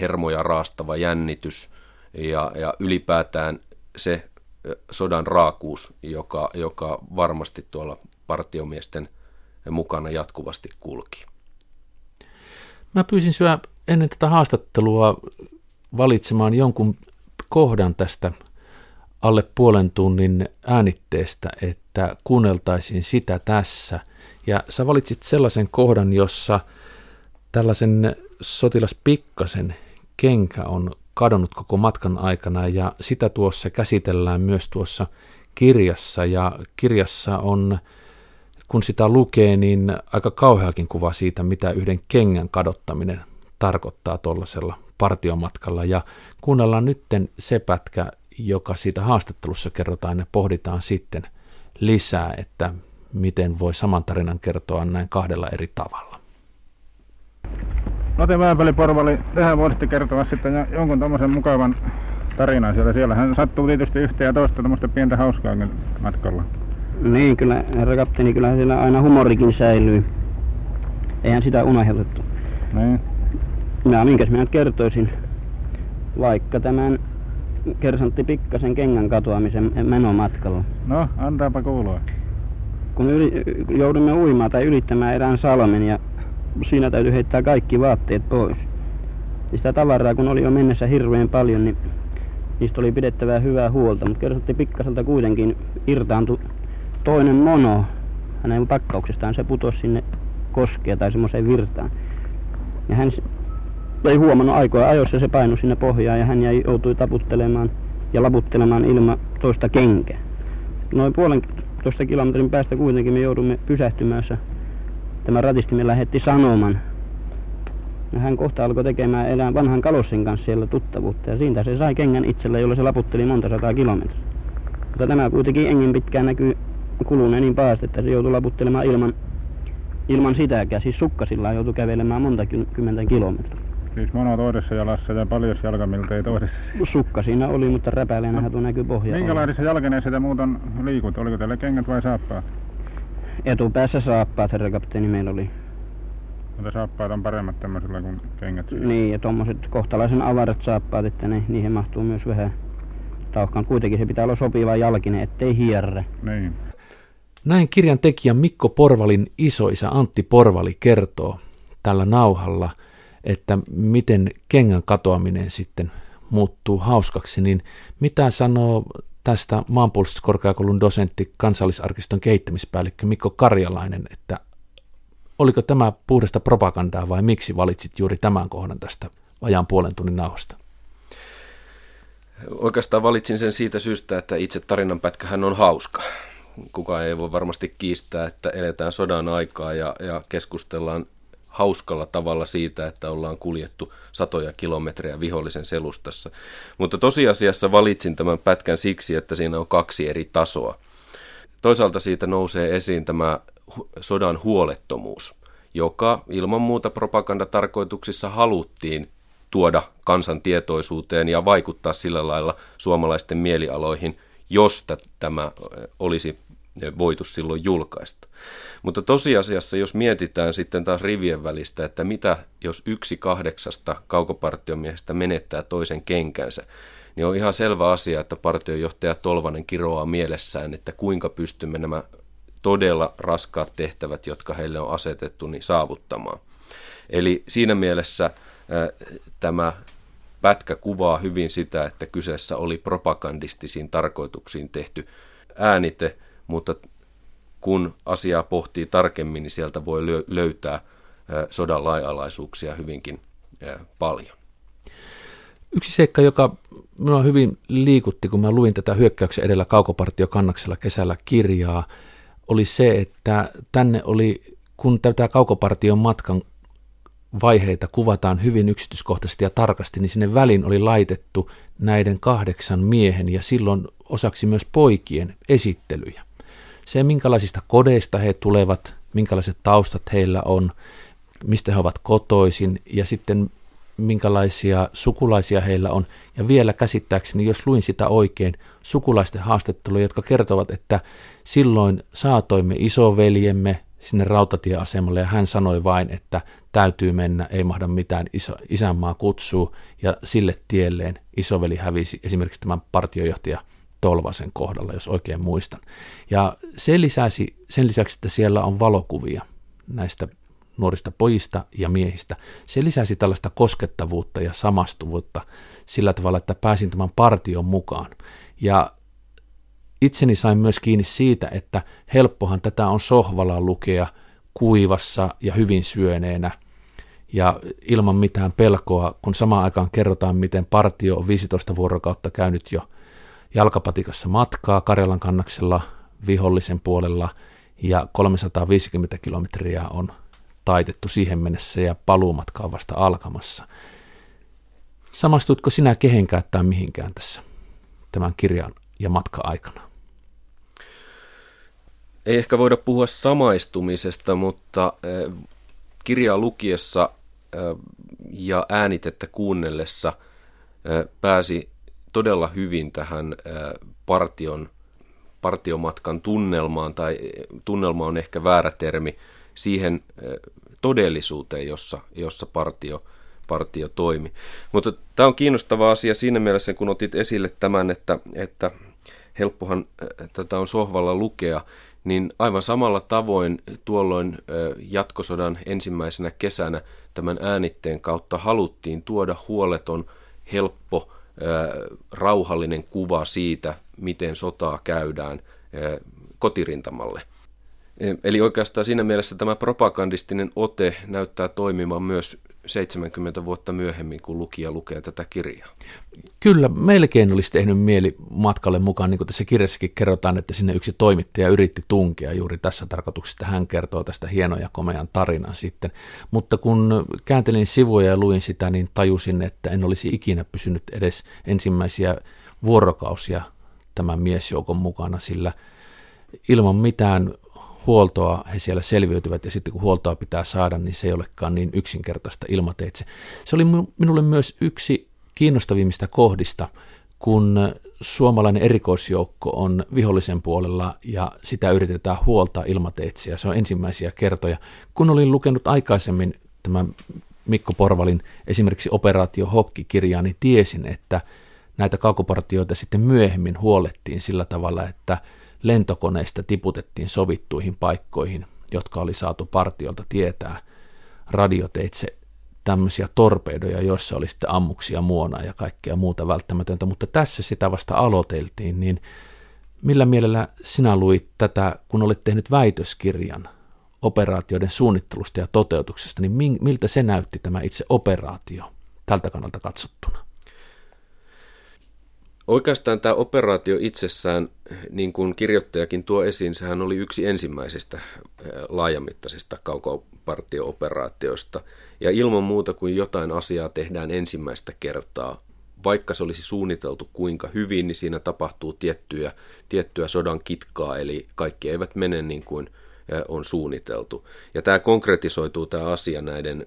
hermoja raastava jännitys ja, ja ylipäätään se sodan raakuus, joka, joka varmasti tuolla partiomiesten mukana jatkuvasti kulki. Mä pyysin syö ennen tätä haastattelua valitsemaan jonkun kohdan tästä alle puolen tunnin äänitteestä, että kuunneltaisiin sitä tässä. Ja sä valitsit sellaisen kohdan, jossa – Tällaisen sotilas Pikkasen kenkä on kadonnut koko matkan aikana ja sitä tuossa käsitellään myös tuossa kirjassa ja kirjassa on, kun sitä lukee, niin aika kauheakin kuva siitä, mitä yhden kengän kadottaminen tarkoittaa tuollaisella partiomatkalla ja kuunnellaan nytten se pätkä, joka siitä haastattelussa kerrotaan ja pohditaan sitten lisää, että miten voi saman tarinan kertoa näin kahdella eri tavalla. Note Vääpeli-Porvali, tehän voisitte kertoa sitten jonkun tommosen mukavan tarinan siellä. Siellä hän sattuu tietysti yhtä ja toista tämmöistä pientä hauskaa matkalla. Niin, kyllä herra kapteeni, kyllä siellä aina humorikin säilyy. Eihän sitä unohdettu. Niin. Mä minkäs minä kertoisin, vaikka tämän kersantti Pikkasen kengän katoamisen menomatkalla. No, antaapa kuulua. Kun yli, joudumme uimaan tai ylittämään erään salmen ja siinä täytyy heittää kaikki vaatteet pois. Ja sitä tavaraa kun oli jo mennessä hirveän paljon, niin niistä oli pidettävää hyvää huolta, mutta kerrotti pikkaselta kuitenkin irtaantui toinen mono hänen pakkauksestaan. Se putosi sinne koskea tai semmoiseen virtaan. Ja hän ei huomannut aikoja ajoissa, se painui sinne pohjaan ja hän jäi, joutui taputtelemaan ja laputtelemaan ilman toista kenkää. Noin puolen 15 kilometrin päästä kuitenkin me joudumme pysähtymään. Tämä ratistimme lähetti sanoman. Ja hän kohta alkoi tekemään elää vanhan Kalossin kanssa siellä tuttavuutta. Ja siitä se sai kengän itselle, jolla se laputteli monta sataa kilometriä. Mutta tämä kuitenkin engen pitkään näkyy kuluneen niin pahasti, että se joutui laputtelemaan ilman, ilman sitäkään. Siis sukkasillaan joutui kävelemään monta kymmentä kilometriä. Siis mono toisessa jalassa ja paljon jalka miltei toisessa. Sukka siinä oli, mutta räpäleänä no. näkyy pohja. Minkälaisissa jalkeneissa te muuten liikut? Oliko teillä kengät vai saappaat? Etupäässä saappaat, herra kapteeni, meillä oli. Mutta saappaat on paremmat tämmöisellä kuin kengät. Niin, ja tuommoiset kohtalaisen avarat saappaat, että ne, niihin mahtuu myös vähän tauhkan. Kuitenkin se pitää olla sopiva jalkinen, ettei hierre. Niin. Näin kirjan tekijä Mikko Porvalin isoisä Antti Porvali kertoo tällä nauhalla – että miten kengän katoaminen sitten muuttuu hauskaksi, niin mitä sanoo tästä maanpuolustuskorkeakoulun dosentti kansallisarkiston kehittämispäällikkö Mikko Karjalainen, että oliko tämä puhdasta propagandaa vai miksi valitsit juuri tämän kohdan tästä vajaan puolen tunnin nauhosta? Oikeastaan valitsin sen siitä syystä, että itse tarinanpätkähän on hauska. Kukaan ei voi varmasti kiistää, että eletään sodan aikaa ja, ja keskustellaan hauskalla tavalla siitä, että ollaan kuljettu satoja kilometrejä vihollisen selustassa. Mutta tosiasiassa valitsin tämän pätkän siksi, että siinä on kaksi eri tasoa. Toisaalta siitä nousee esiin tämä sodan huolettomuus, joka ilman muuta propagandatarkoituksissa haluttiin tuoda kansan tietoisuuteen ja vaikuttaa sillä lailla suomalaisten mielialoihin, jos tämä olisi voitu silloin julkaista. Mutta tosiasiassa, jos mietitään sitten taas rivien välistä, että mitä jos yksi kahdeksasta kaukopartiomiehestä menettää toisen kenkänsä, niin on ihan selvä asia, että partiojohtaja Tolvanen kiroaa mielessään, että kuinka pystymme nämä todella raskaat tehtävät, jotka heille on asetettu, niin saavuttamaan. Eli siinä mielessä tämä pätkä kuvaa hyvin sitä, että kyseessä oli propagandistisiin tarkoituksiin tehty äänite, mutta kun asiaa pohtii tarkemmin, niin sieltä voi löytää sodan laajalaisuuksia hyvinkin paljon. Yksi seikka, joka minua hyvin liikutti, kun mä luin tätä hyökkäyksen edellä kaukopartiokannaksella kesällä kirjaa, oli se, että tänne oli, kun tätä kaukopartion matkan vaiheita kuvataan hyvin yksityiskohtaisesti ja tarkasti, niin sinne väliin oli laitettu näiden kahdeksan miehen ja silloin osaksi myös poikien esittelyjä se, minkälaisista kodeista he tulevat, minkälaiset taustat heillä on, mistä he ovat kotoisin ja sitten minkälaisia sukulaisia heillä on. Ja vielä käsittääkseni, jos luin sitä oikein, sukulaisten haastatteluja, jotka kertovat, että silloin saatoimme isoveljemme sinne rautatieasemalle ja hän sanoi vain, että täytyy mennä, ei mahda mitään, iso, isänmaa kutsuu ja sille tielleen isoveli hävisi esimerkiksi tämän partiojohtaja Tolvasen kohdalla, jos oikein muistan. Ja se lisäsi, sen lisäksi, että siellä on valokuvia näistä nuorista pojista ja miehistä, se lisäsi tällaista koskettavuutta ja samastuvuutta sillä tavalla, että pääsin tämän partion mukaan. Ja itseni sain myös kiinni siitä, että helppohan tätä on sohvalla lukea kuivassa ja hyvin syöneenä ja ilman mitään pelkoa, kun samaan aikaan kerrotaan, miten partio on 15 vuorokautta käynyt jo jalkapatikassa matkaa Karjalan kannaksella vihollisen puolella ja 350 kilometriä on taitettu siihen mennessä ja paluumatka on vasta alkamassa. Samastutko sinä kehenkään tai mihinkään tässä tämän kirjan ja matka-aikana? Ei ehkä voida puhua samaistumisesta, mutta kirjaa lukiessa ja äänitettä kuunnellessa pääsi todella hyvin tähän partion, partiomatkan tunnelmaan, tai tunnelma on ehkä väärä termi, siihen todellisuuteen, jossa, jossa partio, partio toimi. Mutta tämä on kiinnostava asia siinä mielessä, kun otit esille tämän, että, että helppohan tätä on sohvalla lukea, niin aivan samalla tavoin tuolloin jatkosodan ensimmäisenä kesänä tämän äänitteen kautta haluttiin tuoda huoleton, helppo, rauhallinen kuva siitä, miten sotaa käydään kotirintamalle. E, eli oikeastaan siinä mielessä tämä propagandistinen ote näyttää toimimaan myös 70 vuotta myöhemmin, kun lukija lukee tätä kirjaa. Kyllä, melkein olisi tehnyt mieli matkalle mukaan, niin kuin tässä kirjassakin kerrotaan, että sinne yksi toimittaja yritti tunkea juuri tässä tarkoituksessa, hän kertoo tästä hienoa ja komean tarinan sitten. Mutta kun kääntelin sivuja ja luin sitä, niin tajusin, että en olisi ikinä pysynyt edes ensimmäisiä vuorokausia tämän miesjoukon mukana, sillä ilman mitään huoltoa he siellä selviytyvät ja sitten kun huoltoa pitää saada, niin se ei olekaan niin yksinkertaista ilmateitse. Se oli minulle myös yksi kiinnostavimmista kohdista, kun suomalainen erikoisjoukko on vihollisen puolella ja sitä yritetään huoltaa ilmateitse ja se on ensimmäisiä kertoja. Kun olin lukenut aikaisemmin tämän Mikko Porvalin esimerkiksi Operaatio Hokki-kirjaa, niin tiesin, että näitä kaukopartioita sitten myöhemmin huolettiin sillä tavalla, että lentokoneista tiputettiin sovittuihin paikkoihin, jotka oli saatu partiolta tietää radioteitse tämmöisiä torpedoja, joissa oli sitten ammuksia, muona ja kaikkea muuta välttämätöntä, mutta tässä sitä vasta aloiteltiin, niin millä mielellä sinä luit tätä, kun olet tehnyt väitöskirjan operaatioiden suunnittelusta ja toteutuksesta, niin miltä se näytti tämä itse operaatio tältä kannalta katsottuna? Oikeastaan tämä operaatio itsessään, niin kuin kirjoittajakin tuo esiin, sehän oli yksi ensimmäisistä laajamittaisista kaukopartio-operaatioista. Ja ilman muuta kuin jotain asiaa tehdään ensimmäistä kertaa, vaikka se olisi suunniteltu kuinka hyvin, niin siinä tapahtuu tiettyä, tiettyä sodan kitkaa, eli kaikki eivät mene niin kuin on suunniteltu. Ja tämä konkretisoituu tämä asia näiden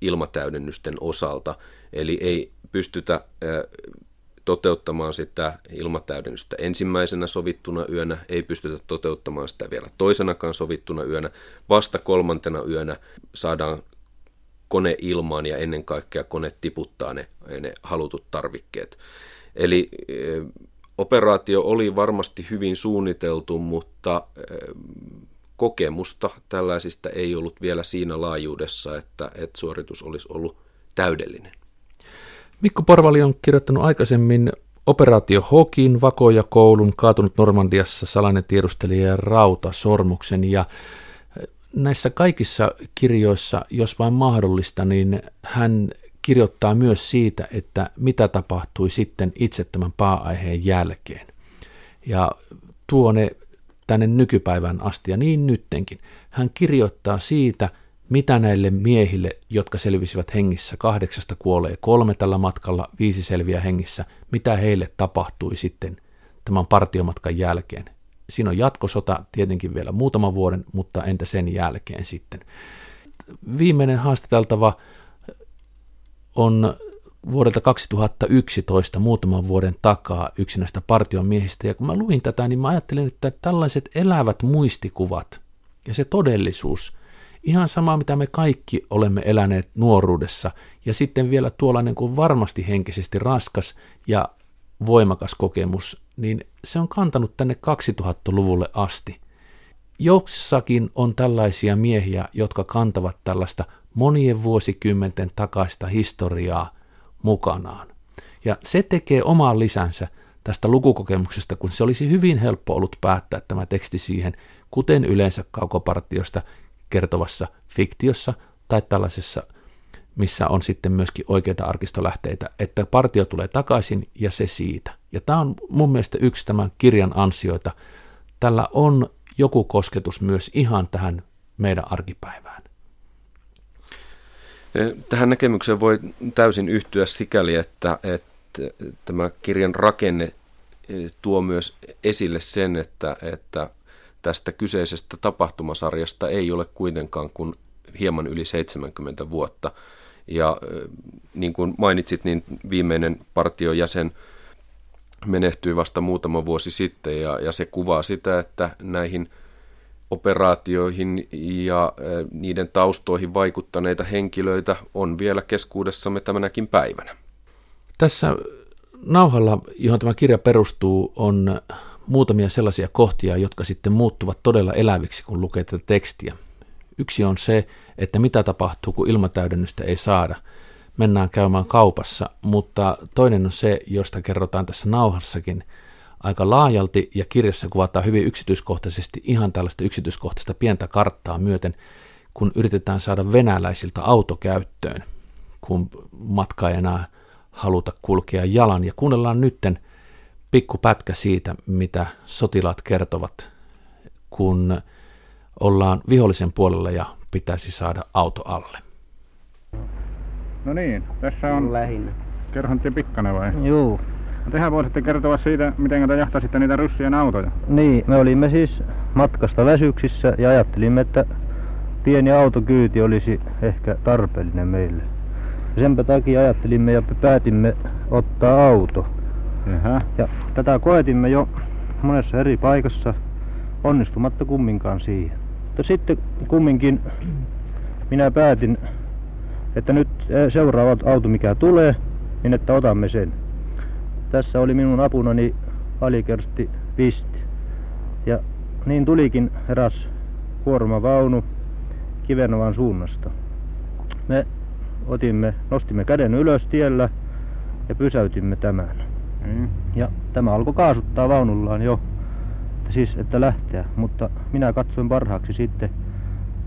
ilmatäydennysten osalta, eli ei pystytä toteuttamaan sitä ilmatäydennystä ensimmäisenä sovittuna yönä, ei pystytä toteuttamaan sitä vielä toisenakaan sovittuna yönä, vasta kolmantena yönä saadaan kone ilmaan ja ennen kaikkea kone tiputtaa ne, ne halutut tarvikkeet. Eli e, operaatio oli varmasti hyvin suunniteltu, mutta e, kokemusta tällaisista ei ollut vielä siinä laajuudessa, että, että suoritus olisi ollut täydellinen. Mikko Porvali on kirjoittanut aikaisemmin Operaatio Hokin, Vakoja koulun, kaatunut Normandiassa, salainen tiedustelija ja rautasormuksen. Ja näissä kaikissa kirjoissa, jos vain mahdollista, niin hän kirjoittaa myös siitä, että mitä tapahtui sitten itse tämän paa-aiheen jälkeen. Ja tuo ne tänne nykypäivän asti ja niin nyttenkin. Hän kirjoittaa siitä, mitä näille miehille, jotka selvisivät hengissä, kahdeksasta kuolee kolme tällä matkalla, viisi selviä hengissä, mitä heille tapahtui sitten tämän partiomatkan jälkeen. Siinä on jatkosota tietenkin vielä muutaman vuoden, mutta entä sen jälkeen sitten. Viimeinen haastateltava on vuodelta 2011 muutaman vuoden takaa yksi näistä partion miehistä. Ja kun mä luin tätä, niin mä ajattelin, että tällaiset elävät muistikuvat ja se todellisuus – Ihan sama, mitä me kaikki olemme eläneet nuoruudessa, ja sitten vielä tuollainen kuin varmasti henkisesti raskas ja voimakas kokemus, niin se on kantanut tänne 2000-luvulle asti. Jossakin on tällaisia miehiä, jotka kantavat tällaista monien vuosikymmenten takaista historiaa mukanaan. Ja se tekee oman lisänsä tästä lukukokemuksesta, kun se olisi hyvin helppo ollut päättää tämä teksti siihen, kuten yleensä kaukopartiosta kertovassa fiktiossa tai tällaisessa, missä on sitten myöskin oikeita arkistolähteitä, että partio tulee takaisin ja se siitä. Ja tämä on mun mielestä yksi tämän kirjan ansioita. Tällä on joku kosketus myös ihan tähän meidän arkipäivään. Tähän näkemykseen voi täysin yhtyä sikäli, että, että tämä kirjan rakenne tuo myös esille sen, että, että tästä kyseisestä tapahtumasarjasta ei ole kuitenkaan kuin hieman yli 70 vuotta. Ja niin kuin mainitsit, niin viimeinen partion jäsen menehtyi vasta muutama vuosi sitten ja, ja se kuvaa sitä, että näihin operaatioihin ja niiden taustoihin vaikuttaneita henkilöitä on vielä keskuudessamme tämänäkin päivänä. Tässä nauhalla, johon tämä kirja perustuu, on muutamia sellaisia kohtia, jotka sitten muuttuvat todella eläviksi, kun lukee tätä tekstiä. Yksi on se, että mitä tapahtuu, kun ilmatäydennystä ei saada. Mennään käymään kaupassa, mutta toinen on se, josta kerrotaan tässä nauhassakin aika laajalti ja kirjassa kuvataan hyvin yksityiskohtaisesti ihan tällaista yksityiskohtaista pientä karttaa myöten, kun yritetään saada venäläisiltä autokäyttöön, kun matka ei enää haluta kulkea jalan. Ja kuunnellaan nytten pikku pätkä siitä, mitä sotilaat kertovat, kun ollaan vihollisen puolella ja pitäisi saada auto alle. No niin, tässä on Lähinnä. kerhontti Pikkanen vai? Juu. No tehän voisitte kertoa siitä, miten te jahtasitte niitä ryssien autoja. Niin, me olimme siis matkasta väsyksissä ja ajattelimme, että pieni autokyyti olisi ehkä tarpeellinen meille. Ja senpä takia ajattelimme ja päätimme ottaa auto. Jaha. Ja tätä koetimme jo monessa eri paikassa onnistumatta kumminkaan siihen. Mutta sitten kumminkin minä päätin, että nyt eh, seuraava auto mikä tulee, niin että otamme sen. Tässä oli minun apunani alikersti Pisti. Ja niin tulikin eräs kuormavaunu Kivenovan suunnasta. Me otimme, nostimme käden ylös tiellä ja pysäytimme tämän. Niin. Ja tämä alkoi kaasuttaa vaunullaan jo, että siis että lähteä, mutta minä katsoin parhaaksi sitten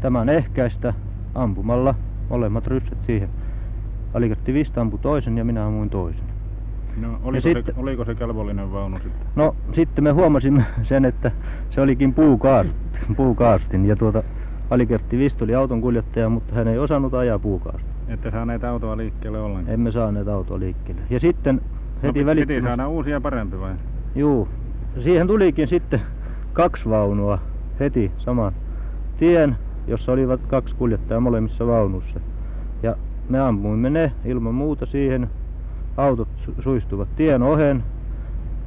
tämän ehkäistä ampumalla molemmat rysset siihen. Alikertti Vista ampui toisen ja minä ammuin toisen. No, oliko, se, sitten- oliko se kelvollinen vaunu sitten? No sitten me huomasimme (laughs) sen, että se olikin puukaasut, (laughs) puukaastin ja tuota Alikertti oli auton kuljettaja, mutta hän ei osannut ajaa puukaastin. Ette saaneet autoa liikkeelle ollenkaan? Emme saaneet autoa liikkeelle. Ja sitten no, heti piti välittömästi... saada uusia parempi vai? Juu. Siihen tulikin sitten kaksi vaunua heti saman tien, jossa olivat kaksi kuljettajaa molemmissa vaunussa. Ja me ammuimme ne ilman muuta siihen. Autot su- suistuvat tien ohen,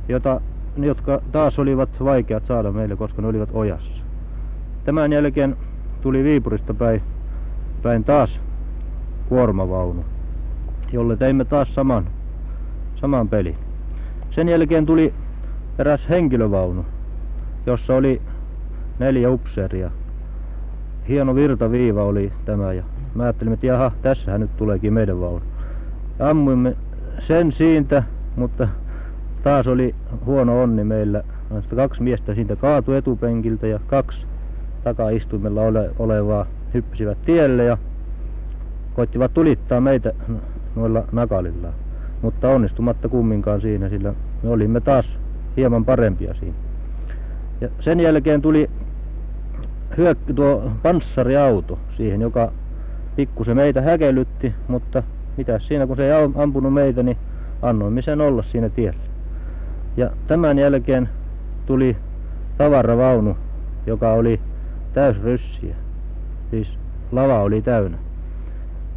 jota, jotka taas olivat vaikeat saada meille, koska ne olivat ojassa. Tämän jälkeen tuli Viipurista päin, päin taas kuormavaunu, jolle teimme taas saman, saman pelin. Sen jälkeen tuli eräs henkilövaunu, jossa oli neljä upseeria. Hieno virtaviiva oli tämä ja mä ajattelin, että jaha, tässähän nyt tuleekin meidän vaunu. Ja ammuimme sen siitä, mutta taas oli huono onni meillä. Kaksi miestä siitä kaatui etupenkiltä ja kaksi takaistuimella ole, olevaa hyppysivät tielle ja koittivat tulittaa meitä noilla nakalillaan. Mutta onnistumatta kumminkaan siinä, sillä me olimme taas hieman parempia siinä. Ja sen jälkeen tuli hyök, tuo panssariauto siihen, joka pikkusen meitä häkellytti, mutta mitä siinä kun se ei am- ampunut meitä, niin annoimme sen olla siinä tiellä. Ja tämän jälkeen tuli tavaravaunu, joka oli täys ryssiä. Siis lava oli täynnä.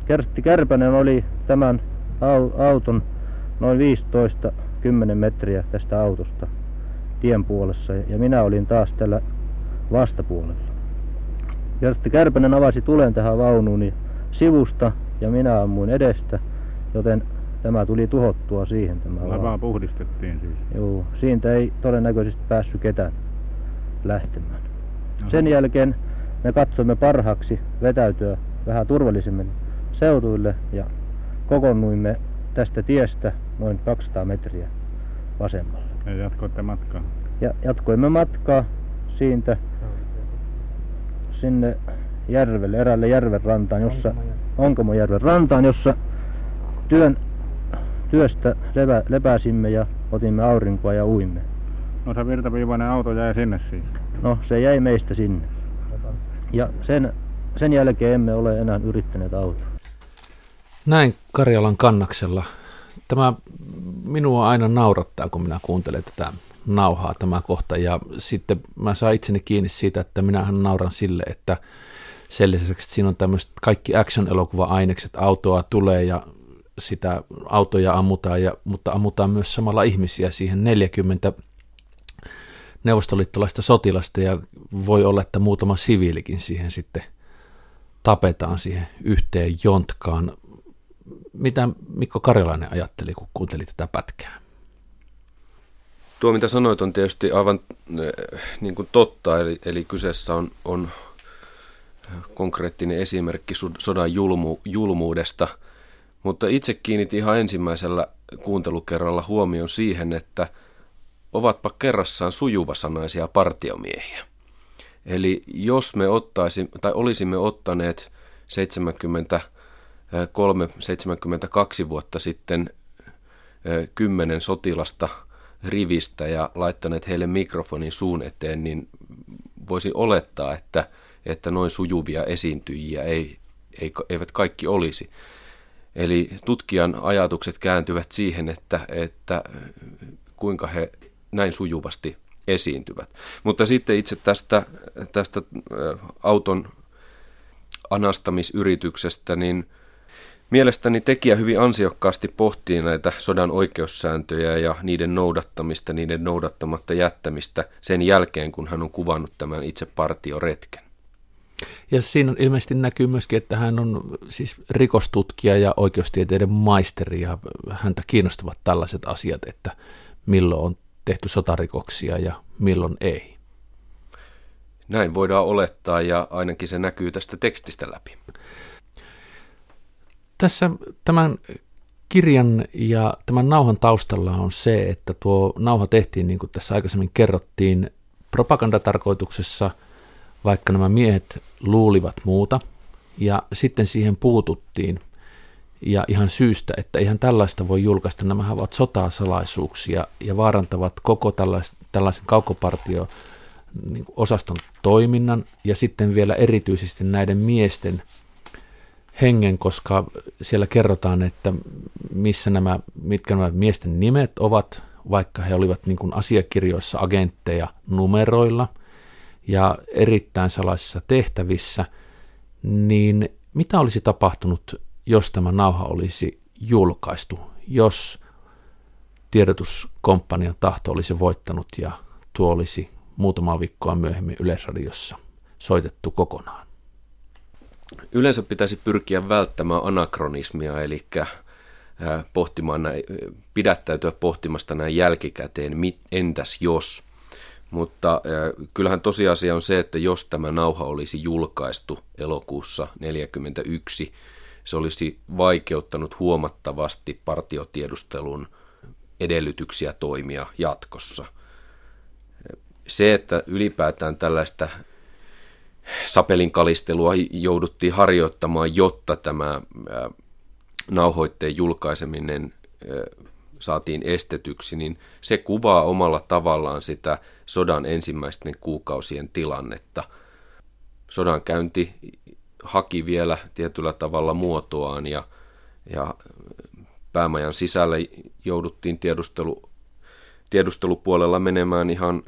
Kertti Kärpänen oli tämän au- auton noin 15-10 metriä tästä autosta tien puolessa ja minä olin taas tällä vastapuolella. Kertti Kärpänen avasi tulen tähän vaunuun niin sivusta ja minä ammuin edestä, joten tämä tuli tuhottua siihen tämä Lavaa vaunu. puhdistettiin siis. Joo, siitä ei todennäköisesti päässyt ketään lähtemään. Aha. Sen jälkeen me katsoimme parhaaksi vetäytyä vähän turvallisemmin seuduille ja kokonnuimme tästä tiestä noin 200 metriä vasemmalle. Ja jatkoitte matkaa. Ja jatkoimme matkaa siitä sinne järvelle, eräälle järven rantaan, jossa Onkamojärven rantaan, jossa työn, työstä lepä, lepäsimme ja otimme aurinkoa ja uimme. No se virtaviivainen auto jäi sinne siis. No, se jäi meistä sinne. Ja sen, sen jälkeen emme ole enää yrittäneet autoa. Näin Karjalan kannaksella. Tämä minua aina naurattaa, kun minä kuuntelen tätä nauhaa tämä kohta. Ja sitten mä saan itseni kiinni siitä, että minähän nauran sille, että sen lisäksi että siinä on tämmöiset kaikki action-elokuva-ainekset, autoa tulee ja sitä autoja ammutaan, ja, mutta ammutaan myös samalla ihmisiä siihen 40 neuvostoliittolaista sotilasta ja voi olla, että muutama siviilikin siihen sitten tapetaan siihen yhteen jontkaan. Mitä Mikko Karjalainen ajatteli, kun kuunteli tätä pätkää? Tuo, mitä sanoit, on tietysti aivan äh, niin kuin totta, eli, eli kyseessä on, on konkreettinen esimerkki sod- sodan julmu, julmuudesta, mutta itse kiinnitin ihan ensimmäisellä kuuntelukerralla huomion siihen, että ovatpa kerrassaan sujuvasanaisia partiomiehiä. Eli jos me ottaisi, tai olisimme ottaneet 73-72 vuotta sitten kymmenen sotilasta rivistä ja laittaneet heille mikrofonin suun eteen, niin voisi olettaa, että, että noin sujuvia esiintyjiä ei, ei, eivät kaikki olisi. Eli tutkijan ajatukset kääntyvät siihen, että, että kuinka he näin sujuvasti esiintyvät. Mutta sitten itse tästä, tästä auton anastamisyrityksestä, niin mielestäni tekijä hyvin ansiokkaasti pohtii näitä sodan oikeussääntöjä ja niiden noudattamista, niiden noudattamatta jättämistä sen jälkeen, kun hän on kuvannut tämän itse partioretken. Ja siinä on ilmeisesti näkyy myöskin, että hän on siis rikostutkija ja oikeustieteiden maisteri ja häntä kiinnostavat tällaiset asiat, että milloin on tehty sotarikoksia ja milloin ei. Näin voidaan olettaa ja ainakin se näkyy tästä tekstistä läpi. Tässä tämän kirjan ja tämän nauhan taustalla on se, että tuo nauha tehtiin, niin kuin tässä aikaisemmin kerrottiin, propagandatarkoituksessa, vaikka nämä miehet luulivat muuta, ja sitten siihen puututtiin ja ihan syystä, että ihan tällaista voi julkaista. Nämä ovat sotasalaisuuksia ja vaarantavat koko tällaisen kaukopartio niin osaston toiminnan ja sitten vielä erityisesti näiden miesten hengen, koska siellä kerrotaan, että missä nämä, mitkä nämä miesten nimet ovat, vaikka he olivat niin kuin asiakirjoissa agentteja numeroilla ja erittäin salaisissa tehtävissä, niin mitä olisi tapahtunut jos tämä nauha olisi julkaistu, jos tiedotuskomppanian tahto olisi voittanut ja tuo olisi muutama viikkoa myöhemmin Yleisradiossa soitettu kokonaan. Yleensä pitäisi pyrkiä välttämään anakronismia, eli pohtimaan näin, pidättäytyä pohtimasta näin jälkikäteen, entäs jos. Mutta kyllähän tosiasia on se, että jos tämä nauha olisi julkaistu elokuussa 1941, se olisi vaikeuttanut huomattavasti partiotiedustelun edellytyksiä toimia jatkossa. Se, että ylipäätään tällaista sapelin kalistelua jouduttiin harjoittamaan, jotta tämä nauhoitteen julkaiseminen saatiin estetyksi, niin se kuvaa omalla tavallaan sitä sodan ensimmäisten kuukausien tilannetta. Sodan käynti haki vielä tietyllä tavalla muotoaan ja, ja päämajan sisälle jouduttiin tiedustelu, tiedustelupuolella menemään ihan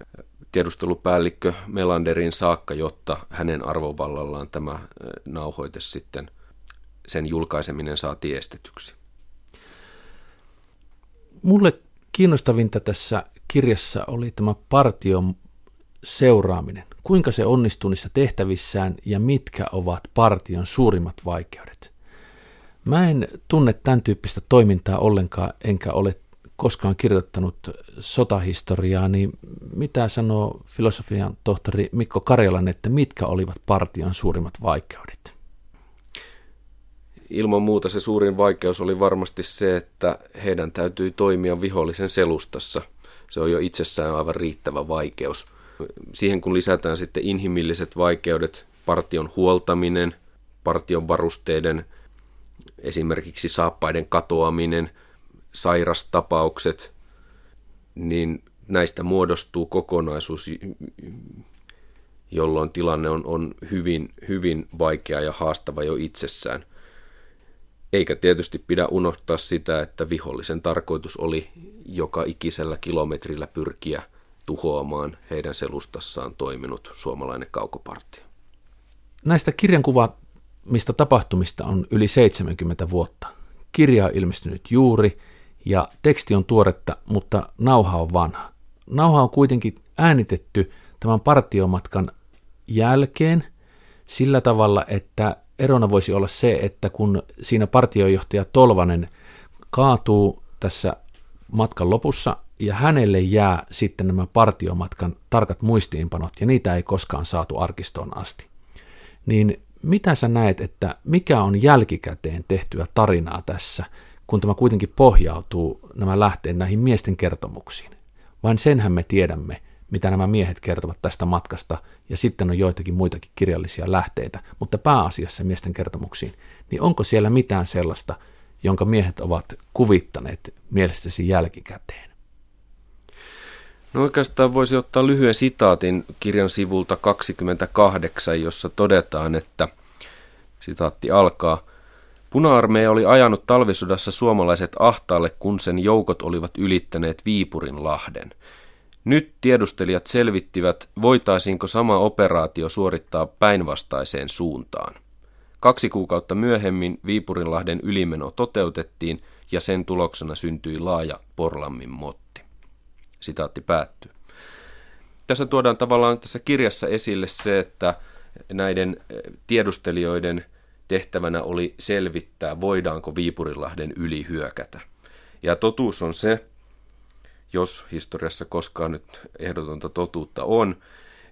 tiedustelupäällikkö Melanderin saakka, jotta hänen arvovallallaan tämä nauhoite sitten, sen julkaiseminen saatiin estetyksi. Mulle kiinnostavinta tässä kirjassa oli tämä partion seuraaminen. Kuinka se onnistuu niissä tehtävissään ja mitkä ovat partion suurimmat vaikeudet? Mä en tunne tämän tyyppistä toimintaa ollenkaan, enkä ole koskaan kirjoittanut sotahistoriaa, niin mitä sanoo filosofian tohtori Mikko Karjalan, että mitkä olivat partion suurimmat vaikeudet? Ilman muuta se suurin vaikeus oli varmasti se, että heidän täytyy toimia vihollisen selustassa. Se on jo itsessään aivan riittävä vaikeus – Siihen kun lisätään sitten inhimilliset vaikeudet, partion huoltaminen, partion varusteiden esimerkiksi saappaiden katoaminen, sairastapaukset, niin näistä muodostuu kokonaisuus, jolloin tilanne on, on hyvin, hyvin vaikea ja haastava jo itsessään. Eikä tietysti pidä unohtaa sitä, että vihollisen tarkoitus oli joka ikisellä kilometrillä pyrkiä – tuhoamaan heidän selustassaan toiminut suomalainen kaukopartio. Näistä kirjankuvaamista tapahtumista on yli 70 vuotta. Kirja on ilmestynyt juuri ja teksti on tuoretta, mutta nauha on vanha. Nauha on kuitenkin äänitetty tämän partiomatkan jälkeen sillä tavalla, että erona voisi olla se, että kun siinä partiojohtaja Tolvanen kaatuu tässä matkan lopussa, ja hänelle jää sitten nämä partiomatkan tarkat muistiinpanot, ja niitä ei koskaan saatu arkistoon asti. Niin mitä sä näet, että mikä on jälkikäteen tehtyä tarinaa tässä, kun tämä kuitenkin pohjautuu nämä lähteen näihin miesten kertomuksiin? Vain senhän me tiedämme, mitä nämä miehet kertovat tästä matkasta, ja sitten on joitakin muitakin kirjallisia lähteitä, mutta pääasiassa miesten kertomuksiin, niin onko siellä mitään sellaista, jonka miehet ovat kuvittaneet mielestäsi jälkikäteen? No oikeastaan voisi ottaa lyhyen sitaatin kirjan sivulta 28, jossa todetaan, että sitaatti alkaa, Puna-armeija oli ajanut talvisodassa suomalaiset ahtaalle, kun sen joukot olivat ylittäneet Viipurin lahden. Nyt tiedustelijat selvittivät, voitaisiinko sama operaatio suorittaa päinvastaiseen suuntaan. Kaksi kuukautta myöhemmin Viipurinlahden ylimeno toteutettiin ja sen tuloksena syntyi laaja Porlammin motti. Sitaatti päättyy. Tässä tuodaan tavallaan tässä kirjassa esille se, että näiden eh, tiedustelijoiden tehtävänä oli selvittää, voidaanko Viipurinlahden yli hyökätä. Ja totuus on se, jos historiassa koskaan nyt ehdotonta totuutta on,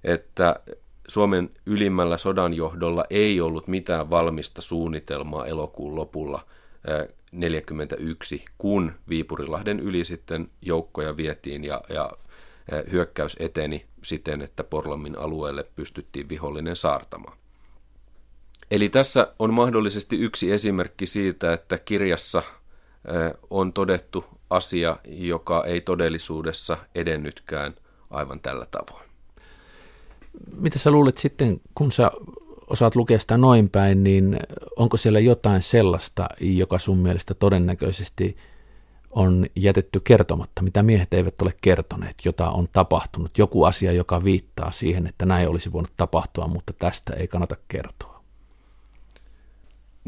että Suomen ylimmällä sodanjohdolla ei ollut mitään valmista suunnitelmaa elokuun lopulla 1941, kun Viipurilahden yli sitten joukkoja vietiin ja, ja hyökkäys eteni siten, että Porlammin alueelle pystyttiin vihollinen saartamaan. Eli tässä on mahdollisesti yksi esimerkki siitä, että kirjassa on todettu asia, joka ei todellisuudessa edennytkään aivan tällä tavoin. Mitä sä luulet sitten, kun sä osaat lukea sitä noin päin, niin onko siellä jotain sellaista, joka sun mielestä todennäköisesti on jätetty kertomatta, mitä miehet eivät ole kertoneet, jota on tapahtunut, joku asia, joka viittaa siihen, että näin olisi voinut tapahtua, mutta tästä ei kannata kertoa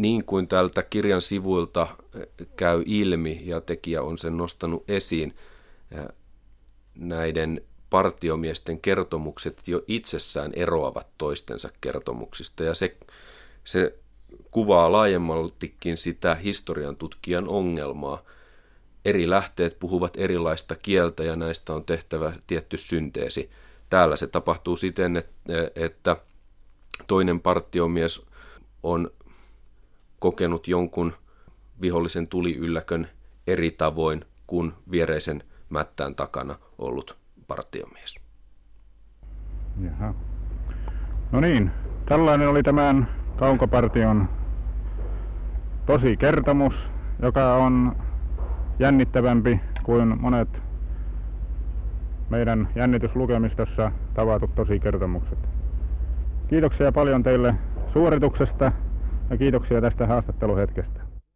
niin kuin tältä kirjan sivuilta eh, käy ilmi ja tekijä on sen nostanut esiin, eh, näiden partiomiesten kertomukset jo itsessään eroavat toistensa kertomuksista ja se, se kuvaa laajemmaltikin sitä historian tutkijan ongelmaa. Eri lähteet puhuvat erilaista kieltä ja näistä on tehtävä tietty synteesi. Täällä se tapahtuu siten, että toinen partiomies on kokenut jonkun vihollisen tuliylläkön eri tavoin kuin viereisen mättään takana ollut partiomies. Jaha. No niin, tällainen oli tämän kaukopartion tosi kertomus, joka on jännittävämpi kuin monet meidän jännityslukemistossa tavatut tosi kertomukset. Kiitoksia paljon teille suorituksesta ja kiitoksia tästä haastatteluhetkestä.